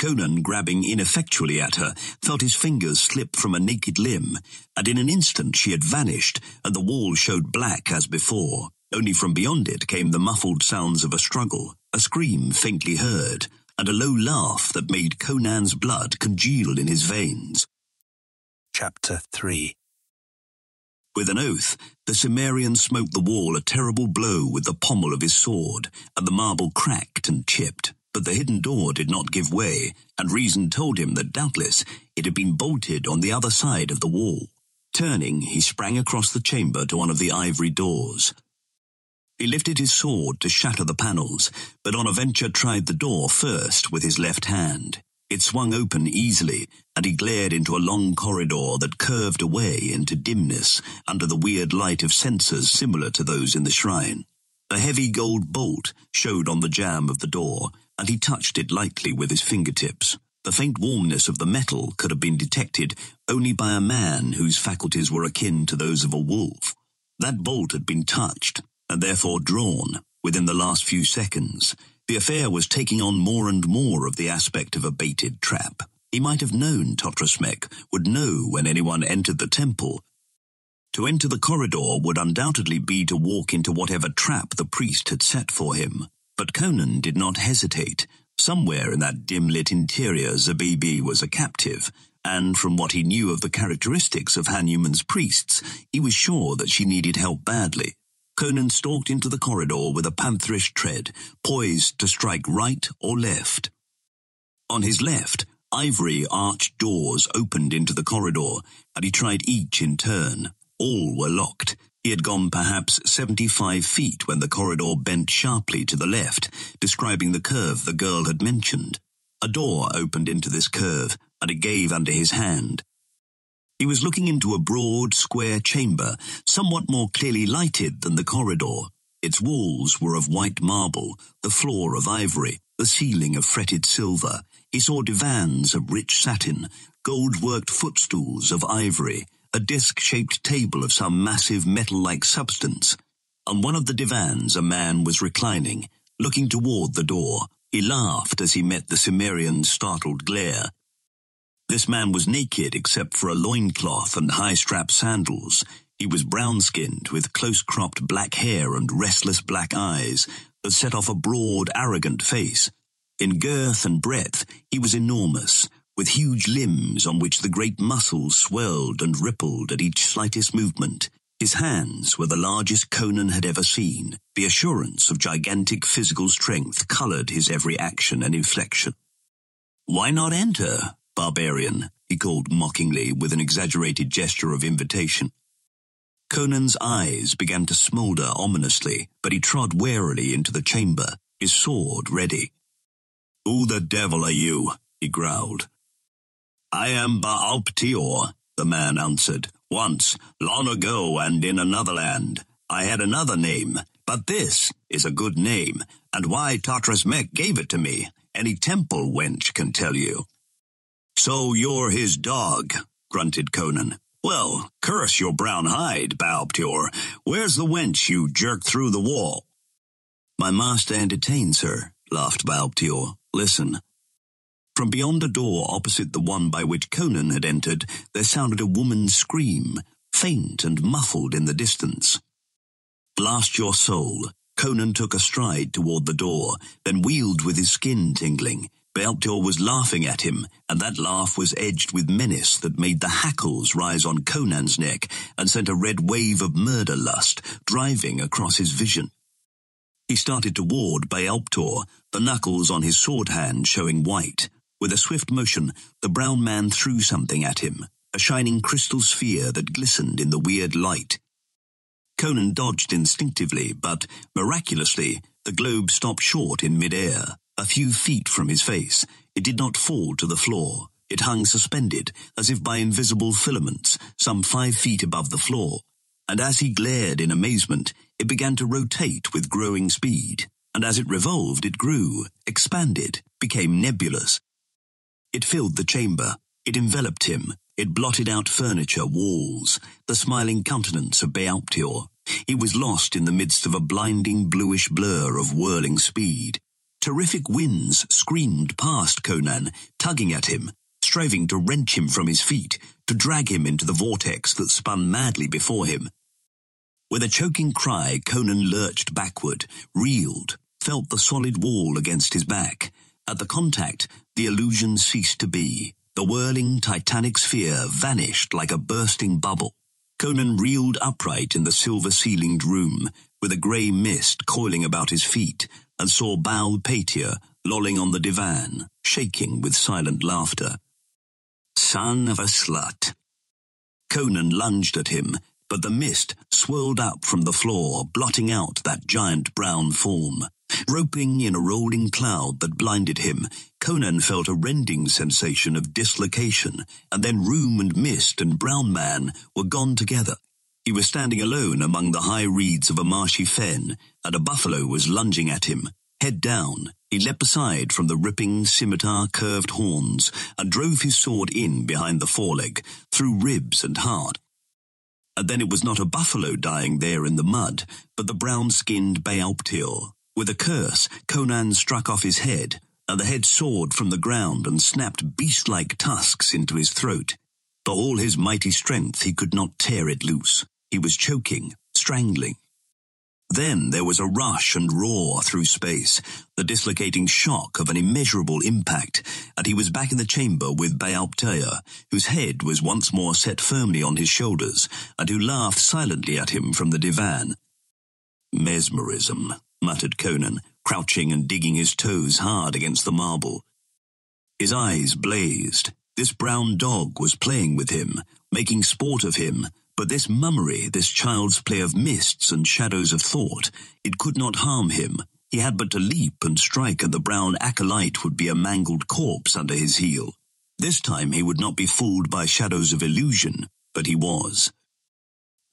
Conan, grabbing ineffectually at her, felt his fingers slip from a naked limb, and in an instant she had vanished, and the wall showed black as before. Only from beyond it came the muffled sounds of a struggle, a scream faintly heard, and a low laugh that made Conan's blood congeal in his veins. Chapter 3 With an oath, the Cimmerian smote the wall a terrible blow with the pommel of his sword, and the marble cracked and chipped. But the hidden door did not give way, and reason told him that doubtless it had been bolted on the other side of the wall. Turning, he sprang across the chamber to one of the ivory doors. He lifted his sword to shatter the panels, but on a venture tried the door first with his left hand. It swung open easily, and he glared into a long corridor that curved away into dimness under the weird light of censers similar to those in the shrine. A heavy gold bolt showed on the jamb of the door, and he touched it lightly with his fingertips. The faint warmness of the metal could have been detected only by a man whose faculties were akin to those of a wolf. That bolt had been touched, and therefore drawn, within the last few seconds. The affair was taking on more and more of the aspect of a baited trap. He might have known Totrasmek would know when anyone entered the temple. To enter the corridor would undoubtedly be to walk into whatever trap the priest had set for him. But Conan did not hesitate. Somewhere in that dim-lit interior Zabibi was a captive, and from what he knew of the characteristics of Hanuman's priests, he was sure that she needed help badly. Conan stalked into the corridor with a pantherish tread, poised to strike right or left. On his left, ivory arched doors opened into the corridor, and he tried each in turn. All were locked. He had gone perhaps seventy-five feet when the corridor bent sharply to the left, describing the curve the girl had mentioned. A door opened into this curve, and it gave under his hand. He was looking into a broad, square chamber, somewhat more clearly lighted than the corridor. Its walls were of white marble, the floor of ivory, the ceiling of fretted silver. He saw divans of rich satin, gold-worked footstools of ivory, a disc-shaped table of some massive metal-like substance. On one of the divans a man was reclining, looking toward the door. He laughed as he met the Cimmerian's startled glare. This man was naked except for a loincloth and high-strap sandals. He was brown-skinned with close-cropped black hair and restless black eyes that set off a broad, arrogant face. In girth and breadth, he was enormous, with huge limbs on which the great muscles swelled and rippled at each slightest movement. His hands were the largest Conan had ever seen. The assurance of gigantic physical strength colored his every action and inflection. Why not enter? Barbarian, he called mockingly with an exaggerated gesture of invitation. Conan's eyes began to smoulder ominously, but he trod warily into the chamber, his sword ready. Who the devil are you? he growled. I am Baal-pteor, the man answered. Once, long ago and in another land, I had another name, but this is a good name, and why Totrasmek gave it to me, any temple wench can tell you. So you're his dog, grunted Conan. Well, curse your brown hide, Baal-pteor. Where's the wench you jerked through the wall? My master entertains her, laughed Baal-pteor. Listen. From beyond a door opposite the one by which Conan had entered, there sounded a woman's scream, faint and muffled in the distance. Blast your soul. Conan took a stride toward the door, then wheeled with his skin tingling. Baal-pteor was laughing at him, and that laugh was edged with menace that made the hackles rise on Conan's neck and sent a red wave of murder lust driving across his vision. He started toward Baal-pteor, the knuckles on his sword hand showing white. With a swift motion, the brown man threw something at him, a shining crystal sphere that glistened in the weird light. Conan dodged instinctively, but, miraculously, the globe stopped short in midair, a few feet from his face. It did not fall to the floor. It hung suspended, as if by invisible filaments, some five feet above the floor. And as he glared in amazement, it began to rotate with growing speed, and as it revolved it grew, expanded, became nebulous. It filled the chamber, it enveloped him, it blotted out furniture, walls, the smiling countenance of Baal-pteor. He was lost in the midst of a blinding bluish blur of whirling speed. Terrific winds screamed past Conan, tugging at him, striving to wrench him from his feet, to drag him into the vortex that spun madly before him. With a choking cry, Conan lurched backward, reeled, felt the solid wall against his back. At the contact, the illusion ceased to be. The whirling titanic sphere vanished like a bursting bubble. Conan reeled upright in the silver-ceilinged room, with a grey mist coiling about his feet, and saw Baal-pteor lolling on the divan, shaking with silent laughter. Son of a slut. Conan lunged at him, but the mist swirled up from the floor, blotting out that giant brown form. Groping in a rolling cloud that blinded him, Conan felt a rending sensation of dislocation, and then room and mist and brown man were gone together. He was standing alone among the high reeds of a marshy fen, and a buffalo was lunging at him. Head down, he leapt aside from the ripping scimitar-curved horns and drove his sword in behind the foreleg, through ribs and heart. And then it was not a buffalo dying there in the mud, but the brown-skinned Baal-pteor. With a curse, Conan struck off his head, and the head soared from the ground and snapped beast-like tusks into his throat. For all his mighty strength, he could not tear it loose. He was choking, strangling. Then there was a rush and roar through space, the dislocating shock of an immeasurable impact, and he was back in the chamber with Baal-pteor, whose head was once more set firmly on his shoulders, and who laughed silently at him from the divan. Mesmerism, muttered Conan, crouching and digging his toes hard against the marble. His eyes blazed. This brown dog was playing with him, making sport of him, but this mummery, this child's play of mists and shadows of thought, it could not harm him. He had but to leap and strike and the brown acolyte would be a mangled corpse under his heel. This time he would not be fooled by shadows of illusion, but he was.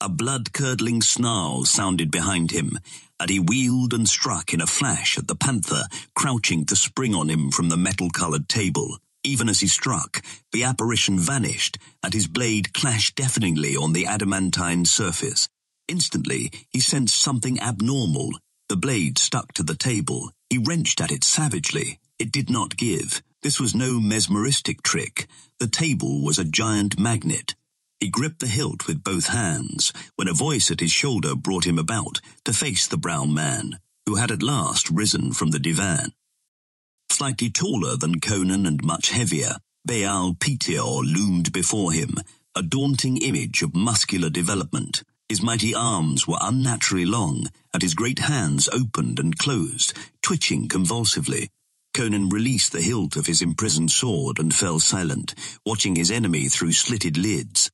A blood-curdling snarl sounded behind him, and he wheeled and struck in a flash at the panther, crouching to spring on him from the metal-coloured table. Even as he struck, the apparition vanished, and his blade clashed deafeningly on the adamantine surface. Instantly, he sensed something abnormal. The blade stuck to the table. He wrenched at it savagely. It did not give. This was no mesmeristic trick. The table was a giant magnet. He gripped the hilt with both hands, when a voice at his shoulder brought him about to face the brown man, who had at last risen from the divan. Slightly taller than Conan and much heavier, Baal-pteor loomed before him, a daunting image of muscular development. His mighty arms were unnaturally long, and his great hands opened and closed, twitching convulsively. Conan released the hilt of his imprisoned sword and fell silent, watching his enemy through slitted lids.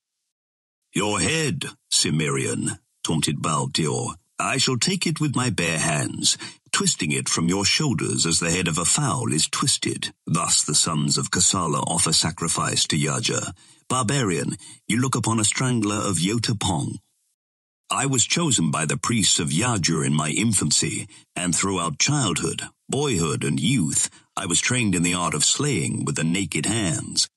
Your head, Cimmerian, taunted Baal-pteor. I shall take it with my bare hands, twisting it from your shoulders as the head of a fowl is twisted. Thus the sons of Kosala offer sacrifice to Yajur. Barbarian, you look upon a strangler of Yota-pong. I was chosen by the priests of Yajur in my infancy, and throughout childhood, boyhood, and youth, I was trained in the art of slaying with the naked hands.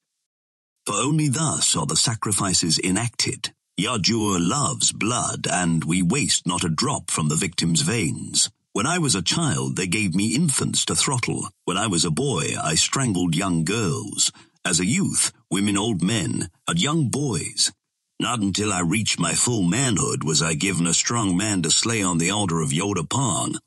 For only thus are the sacrifices enacted. Yajur loves blood, and we waste not a drop from the victim's veins. When I was a child, they gave me infants to throttle. When I was a boy, I strangled young girls. As a youth, women old men, and young boys. Not until I reached my full manhood was I given a strong man to slay on the altar of Yota-pong.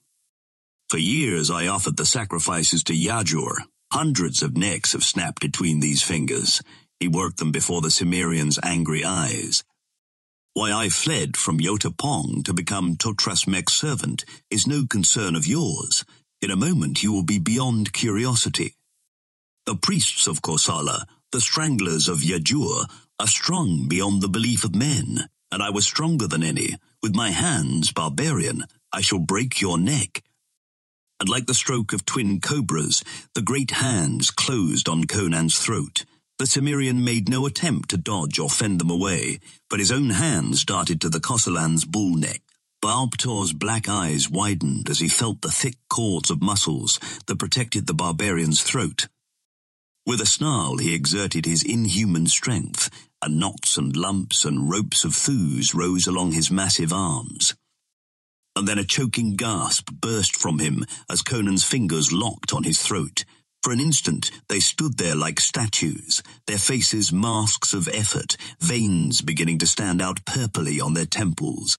For years I offered the sacrifices to Yajur. Hundreds of necks have snapped between these fingers. He worked them before the Cimmerian's angry eyes. Why I fled from Yota-pong to become Totrasmek's servant is no concern of yours. In a moment you will be beyond curiosity. The priests of Kosala, the stranglers of Yajur, are strong beyond the belief of men, and I was stronger than any. With my hands, barbarian, I shall break your neck. And like the stroke of twin cobras, the great hands closed on Conan's throat. The Cimmerian made no attempt to dodge or fend them away, but his own hands darted to the Kosalan's bull neck. Baal-pteor's black eyes widened as he felt the thick cords of muscles that protected the barbarian's throat. With a snarl, he exerted his inhuman strength, and knots and lumps and ropes of thews rose along his massive arms. And then a choking gasp burst from him as Conan's fingers locked on his throat. For an instant, they stood there like statues, their faces masks of effort, veins beginning to stand out purpley on their temples.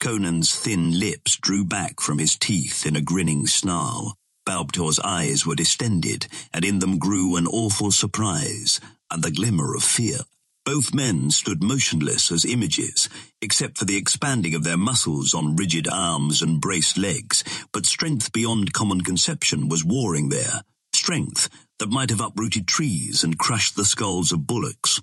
Conan's thin lips drew back from his teeth in a grinning snarl. Baal-pteor's eyes were distended, and in them grew an awful surprise and the glimmer of fear. Both men stood motionless as images, except for the expanding of their muscles on rigid arms and braced legs, but strength beyond common conception was warring there strength that might have uprooted trees and crushed the skulls of bullocks.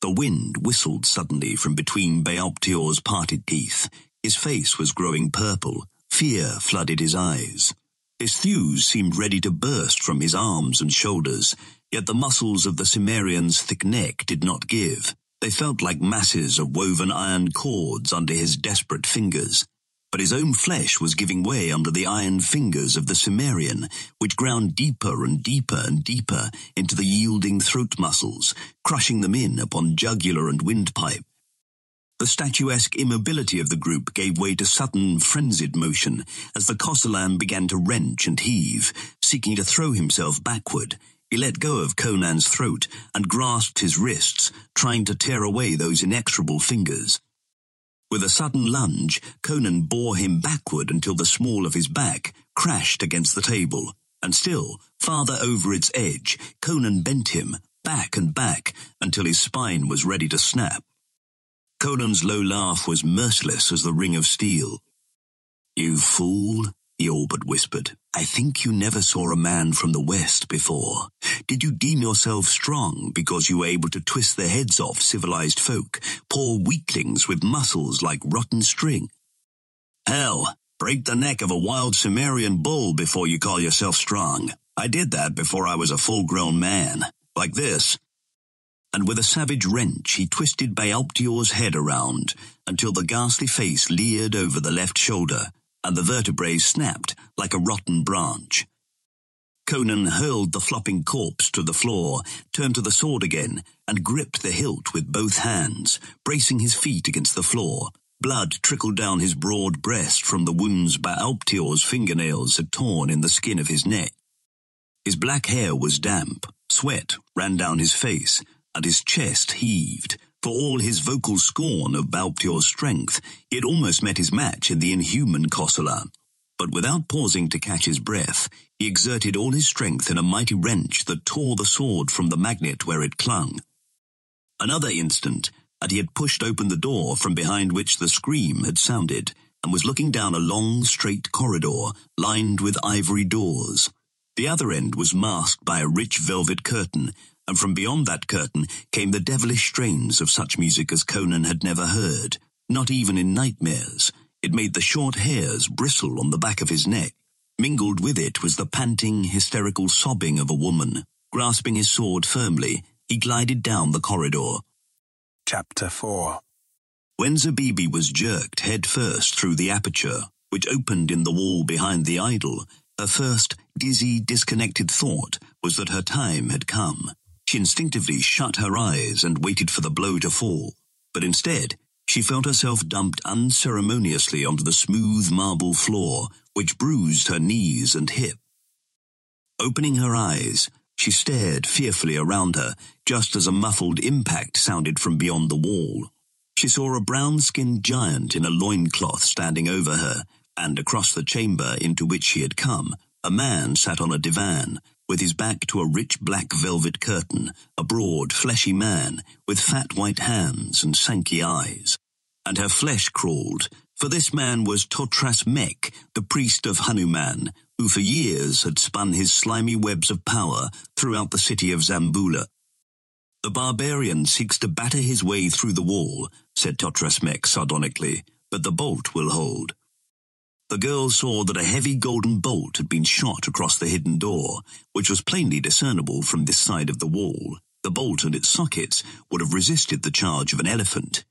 The wind whistled suddenly from between Baal-pteor's parted teeth. His face was growing purple. Fear flooded his eyes. His thews seemed ready to burst from his arms and shoulders, yet the muscles of the Cimmerian's thick neck did not give. They felt like masses of woven iron cords under his desperate fingers but his own flesh was giving way under the iron fingers of the Cimmerian, which ground deeper and deeper and deeper into the yielding throat muscles, crushing them in upon jugular and windpipe. The statuesque immobility of the group gave way to sudden, frenzied motion as the Kosalan began to wrench and heave, seeking to throw himself backward. He let go of Conan's throat and grasped his wrists, trying to tear away those inexorable fingers. With a sudden lunge, Conan bore him backward until the small of his back crashed against the table, and still, farther over its edge, Conan bent him, back and back, until his spine was ready to snap. Conan's low laugh was merciless as the ring of steel. You fool, the Orbit whispered. I think you never saw a man from the West before. Did you deem yourself strong because you were able to twist the heads off civilized folk, poor weaklings with muscles like rotten string? Hell, break the neck of a wild Cimmerian bull before you call yourself strong. I did that before I was a full-grown man. Like this. And with a savage wrench, he twisted Baal-pteor's head around until the ghastly face leered over the left shoulder and the vertebrae snapped like a rotten branch. Conan hurled the flopping corpse to the floor, turned to the sword again, and gripped the hilt with both hands, bracing his feet against the floor. Blood trickled down his broad breast from the wounds Baal-pteor's fingernails had torn in the skin of his neck. His black hair was damp, sweat ran down his face, and his chest heaved, for all his vocal scorn of Baal-pteor's strength, it almost met his match in the inhuman Kosala. But without pausing to catch his breath, he exerted all his strength in a mighty wrench that tore the sword from the magnet where it clung. Another instant, and he had pushed open the door from behind which the scream had sounded, and was looking down a long, straight corridor lined with ivory doors. The other end was masked by a rich velvet curtain, and from beyond that curtain came the devilish strains of such music as Conan had never heard, not even in nightmares. It made the short hairs bristle on the back of his neck. Mingled with it was the panting, hysterical sobbing of a woman. Grasping his sword firmly, he glided down the corridor. Chapter 4 When Zabibi was jerked head first through the aperture, which opened in the wall behind the idol, her first dizzy, disconnected thought was that her time had come. She instinctively shut her eyes and waited for the blow to fall, but instead, she felt herself dumped unceremoniously onto the smooth marble floor, which bruised her knees and hip. Opening her eyes, She stared fearfully around her, just as a muffled impact sounded from beyond the wall. She saw a brown-skinned giant in a loincloth standing over her, and across the chamber into which she had come, a man sat on a divan, with his back to a rich black velvet curtain, a broad, fleshy man, with fat white hands and sanky eyes. And her flesh crawled, for this man was Totrasmek, the priest of Hanuman, who for years had spun his slimy webs of power throughout the city of Zamboula. The barbarian seeks to batter his way through the wall, said Totrasmek sardonically, but the bolt will hold. The girl saw that a heavy golden bolt had been shot across the hidden door, which was plainly discernible from this side of the wall. The bolt and its sockets would have resisted the charge of an elephant.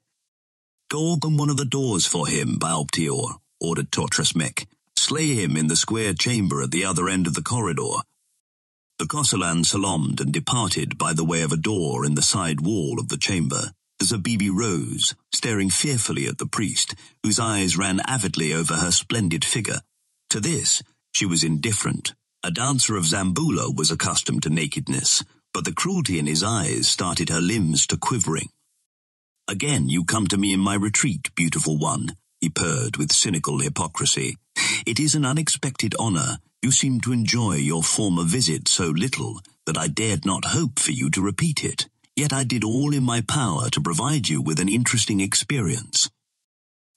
Go open one of the doors for him, Baal-pteor, ordered Totrasmek. Slay him in the square chamber at the other end of the corridor. The Kosalan salaamed and departed by the way of a door in the side wall of the chamber. Zabibi rose, staring fearfully at the priest, whose eyes ran avidly over her splendid figure. To this, she was indifferent. A dancer of Zamboula was accustomed to nakedness, but the cruelty in his eyes started her limbs to quivering. Again you come to me in my retreat, beautiful one, he purred with cynical hypocrisy. It is an unexpected honor, you seem to enjoy your former visit so little that I dared not hope for you to repeat it. Yet I did all in my power to provide you with an interesting experience.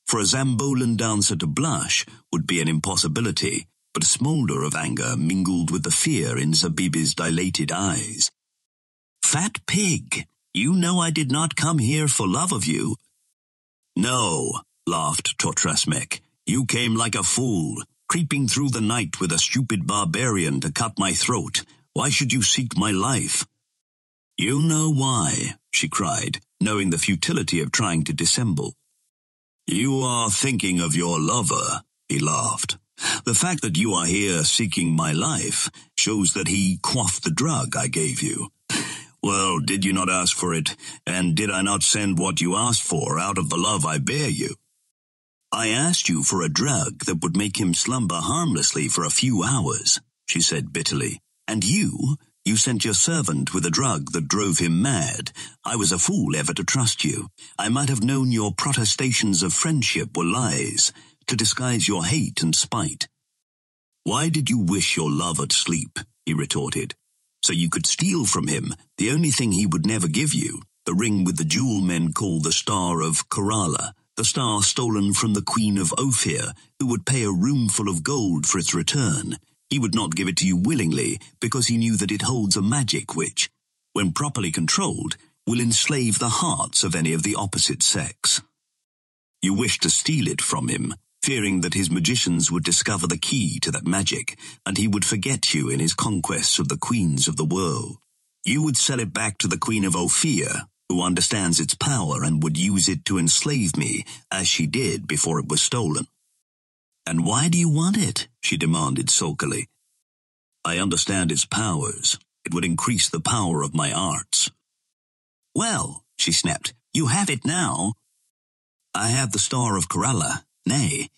For a Zamboulan dancer to blush would be an impossibility, but a smoulder of anger mingled with the fear in Zabibi's dilated eyes. Fat pig, you know I did not come here for love of you. No, laughed Totrasmek. You came like a fool, creeping through the night with a stupid barbarian to cut my throat. Why should you seek my life? You know why, she cried, knowing the futility of trying to dissemble. You are thinking of your lover, he laughed. The fact that you are here seeking my life shows that he quaffed the drug I gave you. Well, did you not ask for it, and did I not send what you asked for out of the love I bear you? I asked you for a drug that would make him slumber harmlessly for a few hours, she said bitterly. And you, you sent your servant with a drug that drove him mad. I was a fool ever to trust you. I might have known your protestations of friendship were lies, to disguise your hate and spite. Why did you wish your love at sleep? he retorted. So you could steal from him the only thing he would never give you, the ring with the jewel men call the Star of Khorala the star stolen from the Queen of Ophir, who would pay a roomful of gold for its return. He would not give it to you willingly, because he knew that it holds a magic which, when properly controlled, will enslave the hearts of any of the opposite sex. You wished to steal it from him, fearing that his magicians would discover the key to that magic, and he would forget you in his conquests of the queens of the world. You would sell it back to the Queen of Ophir, who understands its power and would use it to enslave me, as she did before it was stolen. And why do you want it? she demanded sulkily. I understand its powers. It would increase the power of my arts. Well, she snapped, you have it now. I have the Star of Khorala, nay.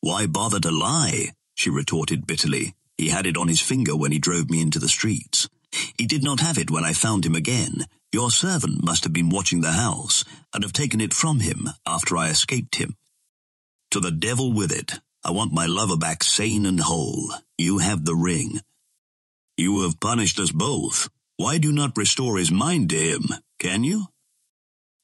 Why bother to lie? she retorted bitterly. He had it on his finger when he drove me into the streets. He did not have it when I found him again, your servant must have been watching the house and have taken it from him after I escaped him. To the devil with it. I want my lover back sane and whole. You have the ring. You have punished us both. Why do you not restore his mind to him, can you?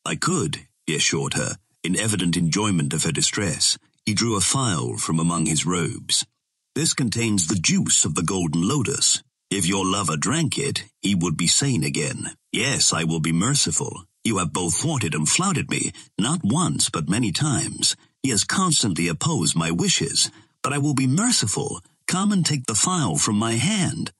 I could, he assured her, in evident enjoyment of her distress. He drew a phial from among his robes. This contains the juice of the golden lotus. If your lover drank it, he would be sane again. Yes, I will be merciful. You have both thwarted and flouted me, not once, but many times. He has constantly opposed my wishes, but I will be merciful. Come and take the phial from my hand.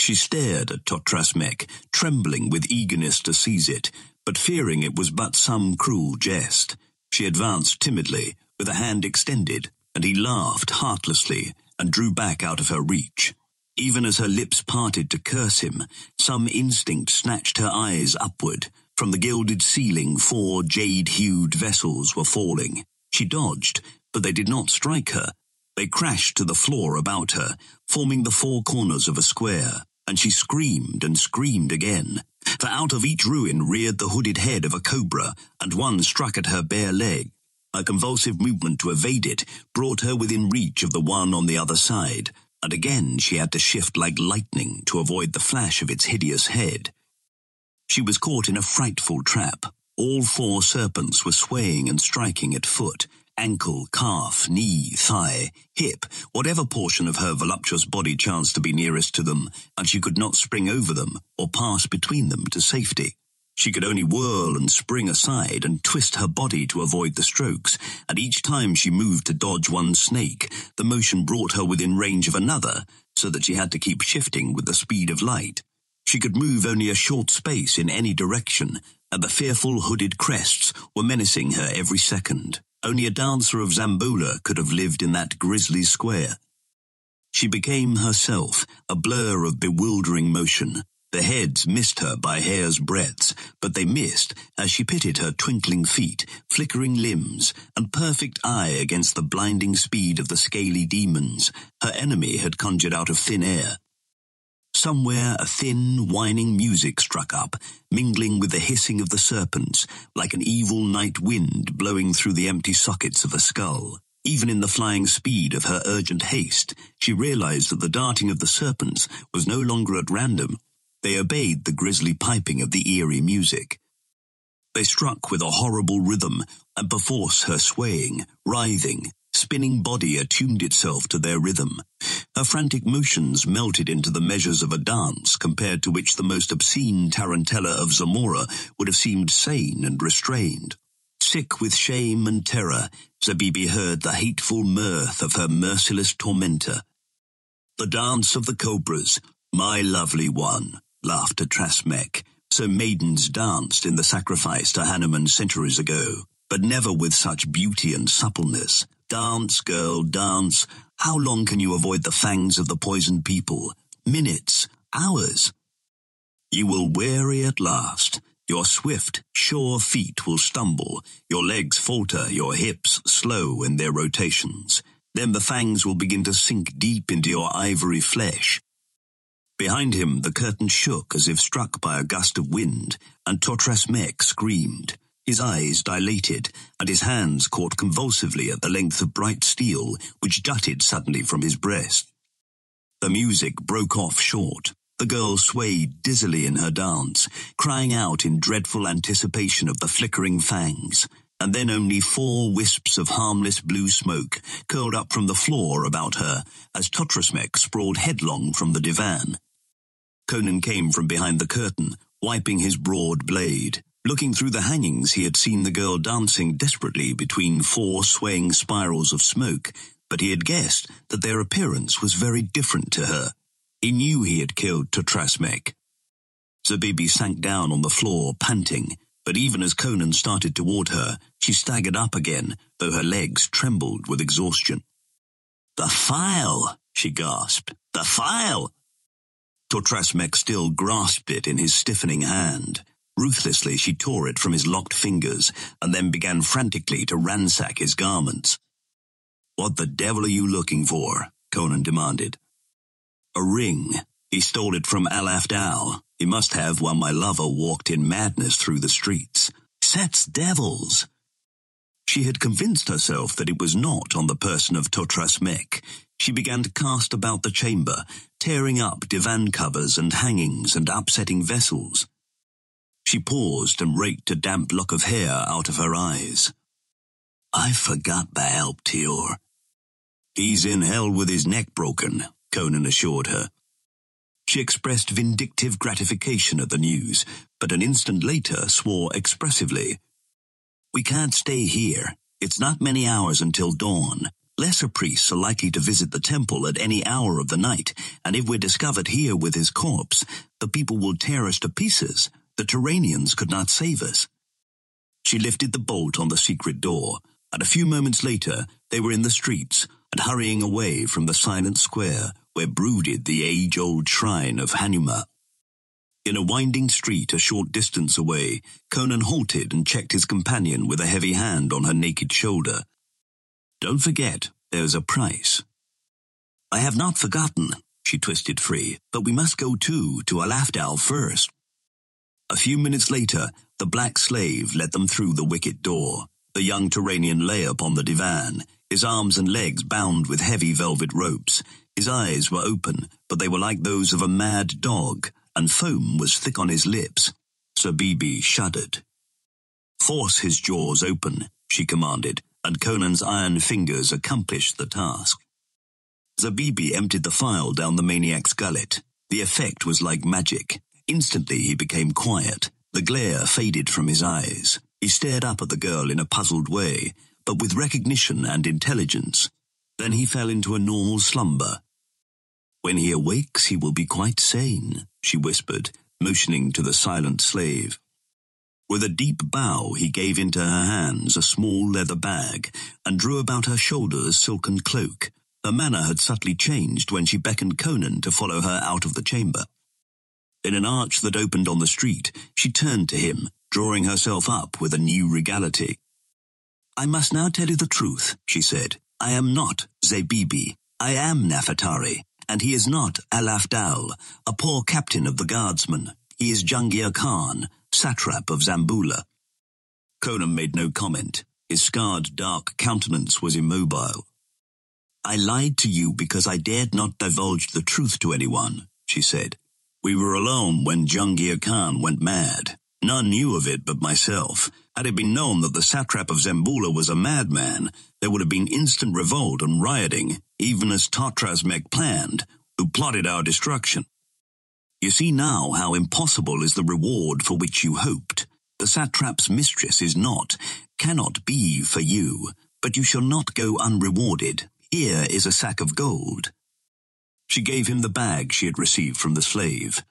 She stared at Totrasmek, trembling with eagerness to seize it, but fearing it was but some cruel jest. She advanced timidly, with a hand extended, and he laughed heartlessly and drew back out of her reach. Even as her lips parted to curse him, some instinct snatched her eyes upward. From the gilded ceiling, four jade-hued vessels were falling. She dodged, but they did not strike her. They crashed to the floor about her, forming the four corners of a square, and she screamed and screamed again. For out of each ruin reared the hooded head of a cobra, and one struck at her bare leg. A convulsive movement to evade it brought her within reach of the one on the other side, and again she had to shift like lightning to avoid the flash of its hideous head. She was caught in a frightful trap. All four serpents were swaying and striking at foot, ankle, calf, knee, thigh, hip, whatever portion of her voluptuous body chanced to be nearest to them, and she could not spring over them or pass between them to safety. She could only whirl and spring aside and twist her body to avoid the strokes, and each time she moved to dodge one snake, the motion brought her within range of another, so that she had to keep shifting with the speed of light. She could move only a short space in any direction, and the fearful hooded crests were menacing her every second. Only a dancer of Zamboula could have lived in that grisly square. She became herself a blur of bewildering motion. The heads missed her by hair's breadths, but they missed as she pitted her twinkling feet, flickering limbs, and perfect eye against the blinding speed of the scaly demons her enemy had conjured out of thin air. Somewhere a thin, whining music struck up, mingling with the hissing of the serpents, like an evil night wind blowing through the empty sockets of a skull. Even in the flying speed of her urgent haste, she realized that the darting of the serpents was no longer at random. They obeyed the grisly piping of the eerie music. They struck with a horrible rhythm, and perforce her swaying, writhing, spinning body attuned itself to their rhythm. Her frantic motions melted into the measures of a dance compared to which the most obscene tarantella of Zamora would have seemed sane and restrained. Sick with shame and terror, Zabibi heard the hateful mirth of her merciless tormentor. The dance of the cobras, my lovely one, laughed Totrasmek. So maidens danced in the sacrifice to Hanuman centuries ago, but never with such beauty and suppleness. Dance, girl, dance. How long can you avoid the fangs of the poisoned people? Minutes, hours. You will weary at last. Your swift, sure feet will stumble, your legs falter, your hips slow in their rotations. Then the fangs will begin to sink deep into your ivory flesh. Behind him, the curtain shook as if struck by a gust of wind, and Totrasmek screamed. His eyes dilated, and his hands caught convulsively at the length of bright steel which jutted suddenly from his breast. The music broke off short. The girl swayed dizzily in her dance, crying out in dreadful anticipation of the flickering fangs, and then only four wisps of harmless blue smoke curled up from the floor about her as Totrasmek sprawled headlong from the divan. Conan came from behind the curtain, wiping his broad blade. Looking through the hangings, he had seen the girl dancing desperately between four swaying spirals of smoke, but he had guessed that their appearance was very different to her. He knew he had killed Totrasmek. Zabibi sank down on the floor, panting, but even as Conan started toward her, she staggered up again, though her legs trembled with exhaustion. The file, she gasped. The file! Totrasmek still grasped it in his stiffening hand. Ruthlessly, she tore it from his locked fingers and then began frantically to ransack his garments. What the devil are you looking for? Conan demanded. A ring. He stole it from Alafdhal. He must have while my lover walked in madness through the streets. Set's devils! She had convinced herself that it was not on the person of Totrasmek. She began to cast about the chamber, tearing up divan covers and hangings and upsetting vessels. She paused and raked a damp lock of hair out of her eyes. I forgot Baal Tior. He's in hell with his neck broken, Conan assured her. She expressed vindictive gratification at the news, but an instant later swore expressively. We can't stay here. It's not many hours until dawn. Lesser priests are likely to visit the temple at any hour of the night, and if we're discovered here with his corpse, the people will tear us to pieces. The Turanians could not save us. She lifted the bolt on the secret door, and a few moments later they were in the streets and hurrying away from the silent square where brooded the age-old shrine of Hanuman. In a winding street a short distance away, Conan halted and checked his companion with a heavy hand on her naked shoulder. Don't forget, there's a price. I have not forgotten, she twisted free, but we must go too, to Alafdhal first. A few minutes later, the black slave led them through the wicket door. The young Turanian lay upon the divan, his arms and legs bound with heavy velvet ropes. His eyes were open, but they were like those of a mad dog, and foam was thick on his lips. Zabibi shuddered. Force his jaws open, she commanded, and Conan's iron fingers accomplished the task. Zabibi emptied the file down the maniac's gullet. The effect was like magic. Instantly he became quiet. The glare faded from his eyes. He stared up at the girl in a puzzled way, but with recognition and intelligence. Then he fell into a normal slumber. When he awakes, he will be quite sane, she whispered, motioning to the silent slave. With a deep bow, he gave into her hands a small leather bag and drew about her shoulders a silken cloak. Her manner had subtly changed when she beckoned Conan to follow her out of the chamber. In an arch that opened on the street, she turned to him, drawing herself up with a new regality. I must now tell you the truth, she said. I am not Zabibi. I am Nafertari, and he is not Alafdhal, a poor captain of the guardsmen. He is Jungir Khan, satrap of Zamboula. Conan made no comment. His scarred, dark countenance was immobile. I lied to you because I dared not divulge the truth to anyone, she said. We were alone when Jungir Khan went mad. None knew of it but myself. Had it been known that the satrap of Zamboula was a madman, there would have been instant revolt and rioting, even as Totrasmek planned, who plotted our destruction. You see now how impossible is the reward for which you hoped. The satrap's mistress is not, cannot be for you, but you shall not go unrewarded. Here is a sack of gold. She gave him the bag she had received from the slave.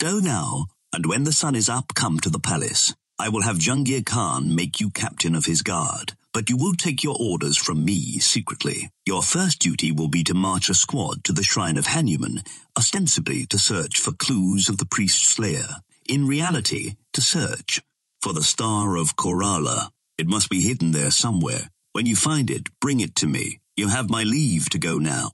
Go now, and when the sun is up, come to the palace. I will have Jungir Khan make you captain of his guard, but you will take your orders from me secretly. Your first duty will be to march a squad to the shrine of Hanuman, ostensibly to search for clues of the priest slayer. In reality, to search for the star of Khorala. It must be hidden there somewhere. When you find it, bring it to me. You have my leave to go now.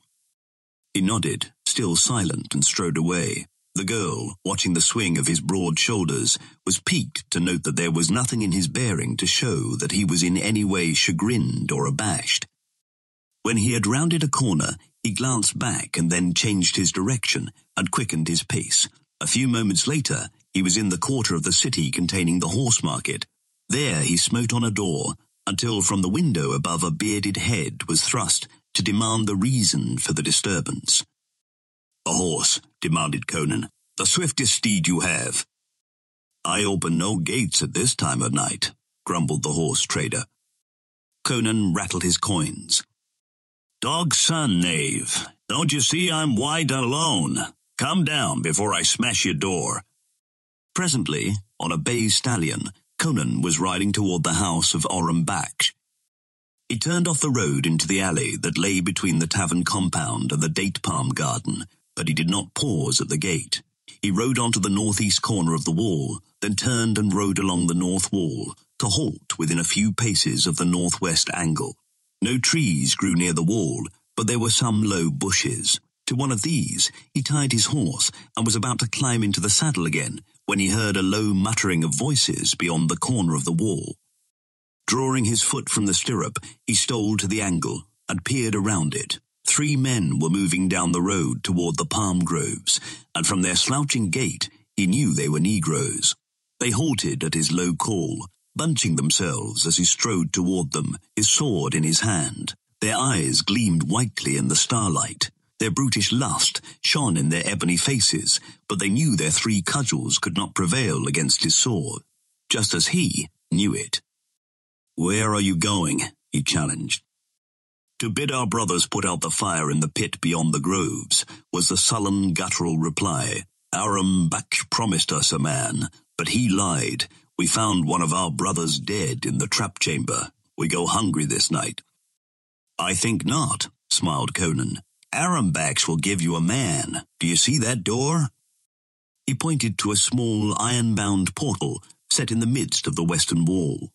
He nodded, still silent, and strode away. The girl, watching the swing of his broad shoulders, was piqued to note that there was nothing in his bearing to show that he was in any way chagrined or abashed. When he had rounded a corner, he glanced back and then changed his direction and quickened his pace. A few moments later, he was in the quarter of the city containing the horse market. There he smote on a door, until from the window above a bearded head was thrust to demand the reason for the disturbance. A horse, demanded Conan. The swiftest steed you have. I open no gates at this time of night, grumbled the horse trader. Conan rattled his coins. Dog's son, knave. Don't you see I'm wide alone? Come down before I smash your door. Presently, on a bay stallion, Conan was riding toward the house of Aram Baksh. He turned off the road into the alley that lay between the tavern compound and the date palm garden, but he did not pause at the gate. He rode onto the northeast corner of the wall, then turned and rode along the north wall, to halt within a few paces of the northwest angle. No trees grew near the wall, but there were some low bushes. To one of these, he tied his horse and was about to climb into the saddle again when he heard a low muttering of voices beyond the corner of the wall. Drawing his foot from the stirrup, he stole to the angle and peered around it. Three men were moving down the road toward the palm groves, and from their slouching gait, he knew they were Negroes. They halted at his low call, bunching themselves as he strode toward them, his sword in his hand. Their eyes gleamed whitely in the starlight. Their brutish lust shone in their ebony faces, but they knew their three cudgels could not prevail against his sword, just as he knew it. Where are you going? he challenged. To bid our brothers put out the fire in the pit beyond the groves, was the sullen, guttural reply. Aram Baksh promised us a man, but he lied. We found one of our brothers dead in the trap chamber. We go hungry this night. I think not, smiled Conan. Aram Baksh will give you a man. Do you see that door? He pointed to a small iron-bound portal set in the midst of the western wall.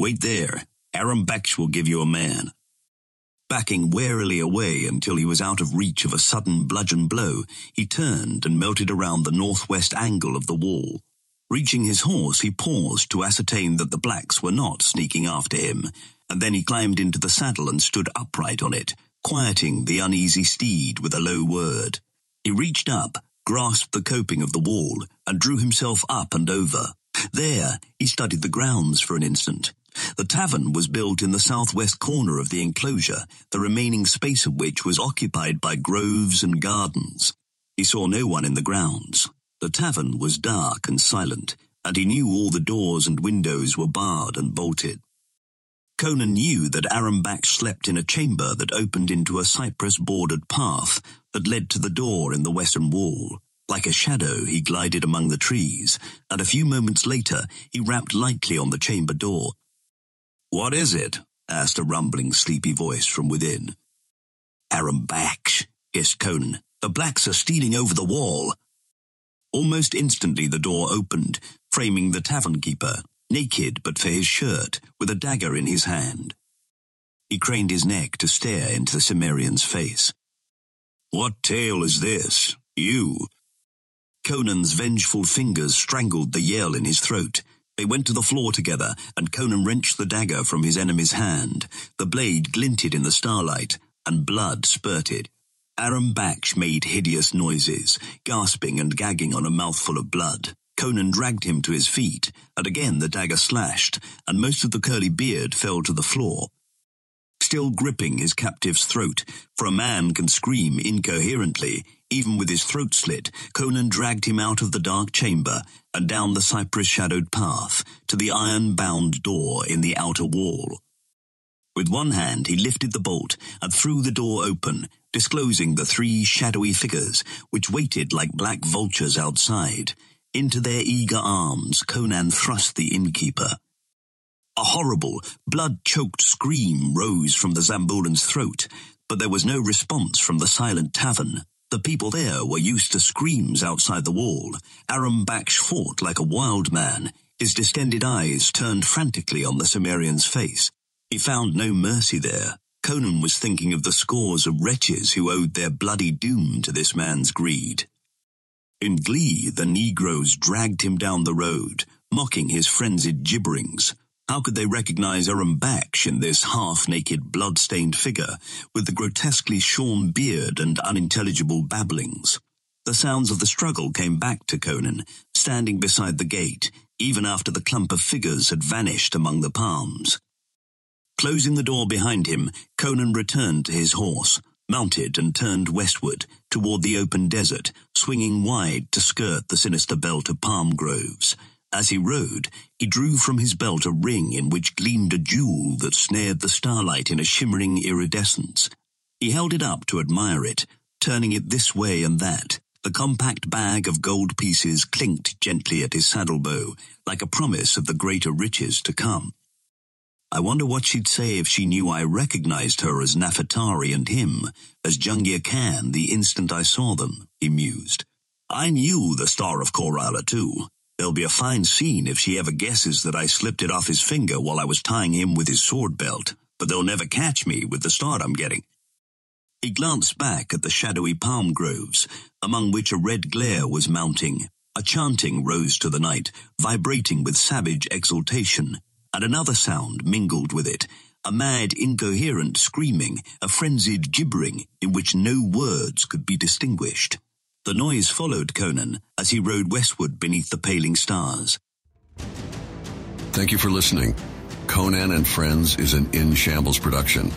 Wait there. Aram Baksh will give you a man. Backing warily away until he was out of reach of a sudden bludgeon blow, he turned and melted around the northwest angle of the wall. Reaching his horse, he paused to ascertain that the blacks were not sneaking after him, and then he climbed into the saddle and stood upright on it, quieting the uneasy steed with a low word. He reached up, grasped the coping of the wall, and drew himself up and over. There, he studied the grounds for an instant. The tavern was built in the southwest corner of the enclosure, the remaining space of which was occupied by groves and gardens. He saw no one in the grounds. The tavern was dark and silent, and he knew all the doors and windows were barred and bolted. Conan knew that Aram Baksh slept in a chamber that opened into a cypress-bordered path that led to the door in the western wall. Like a shadow, he glided among the trees, and a few moments later he rapped lightly on the chamber door. What is it? asked a rumbling, sleepy voice from within. Aram Baksh, hissed Conan. The blacks are stealing over the wall. Almost instantly the door opened, framing the tavern keeper, naked but for his shirt, with a dagger in his hand. He craned his neck to stare into the Cimmerian's face. What tale is this? You? Conan's vengeful fingers strangled the yell in his throat. They went to the floor together, and Conan wrenched the dagger from his enemy's hand. The blade glinted in the starlight, and blood spurted. Aram Baksh made hideous noises, gasping and gagging on a mouthful of blood. Conan dragged him to his feet, and again the dagger slashed, and most of the curly beard fell to the floor. Still gripping his captive's throat, for a man can scream incoherently, even with his throat slit, Conan dragged him out of the dark chamber and down the cypress-shadowed path to the iron-bound door in the outer wall. With one hand he lifted the bolt and threw the door open, disclosing the three shadowy figures which waited like black vultures outside. Into their eager arms Conan thrust the innkeeper. A horrible, blood-choked scream rose from the Zamboulan's throat, but there was no response from the silent tavern. The people there were used to screams outside the wall. Aram Baksh fought like a wild man, his distended eyes turned frantically on the Cimmerian's face. He found no mercy there. Conan was thinking of the scores of wretches who owed their bloody doom to this man's greed. In glee, the Negroes dragged him down the road, mocking his frenzied gibberings. How could they recognize Aram Baksh in this half-naked, blood-stained figure, with the grotesquely shorn beard and unintelligible babblings? The sounds of the struggle came back to Conan, standing beside the gate, even after the clump of figures had vanished among the palms. Closing the door behind him, Conan returned to his horse, mounted and turned westward, toward the open desert, swinging wide to skirt the sinister belt of palm groves. As he rode, he drew from his belt a ring in which gleamed a jewel that snared the starlight in a shimmering iridescence. He held it up to admire it, turning it this way and that. The compact bag of gold pieces clinked gently at his saddle bow, like a promise of the greater riches to come. I wonder what she'd say if she knew I recognized her as Nafertari and him, as Jungir Khan the instant I saw them, he mused. I knew the Star of Khorala too. There'll be a fine scene if she ever guesses that I slipped it off his finger while I was tying him with his sword belt, but they'll never catch me with the start I'm getting. He glanced back at the shadowy palm groves, among which a red glare was mounting. A chanting rose to the night, vibrating with savage exultation and another sound mingled with it, a mad, incoherent screaming, a frenzied gibbering in which no words could be distinguished. The noise followed Conan as he rode westward beneath the paling stars. Thank you for listening. Conan and Friends is an In Shambles production.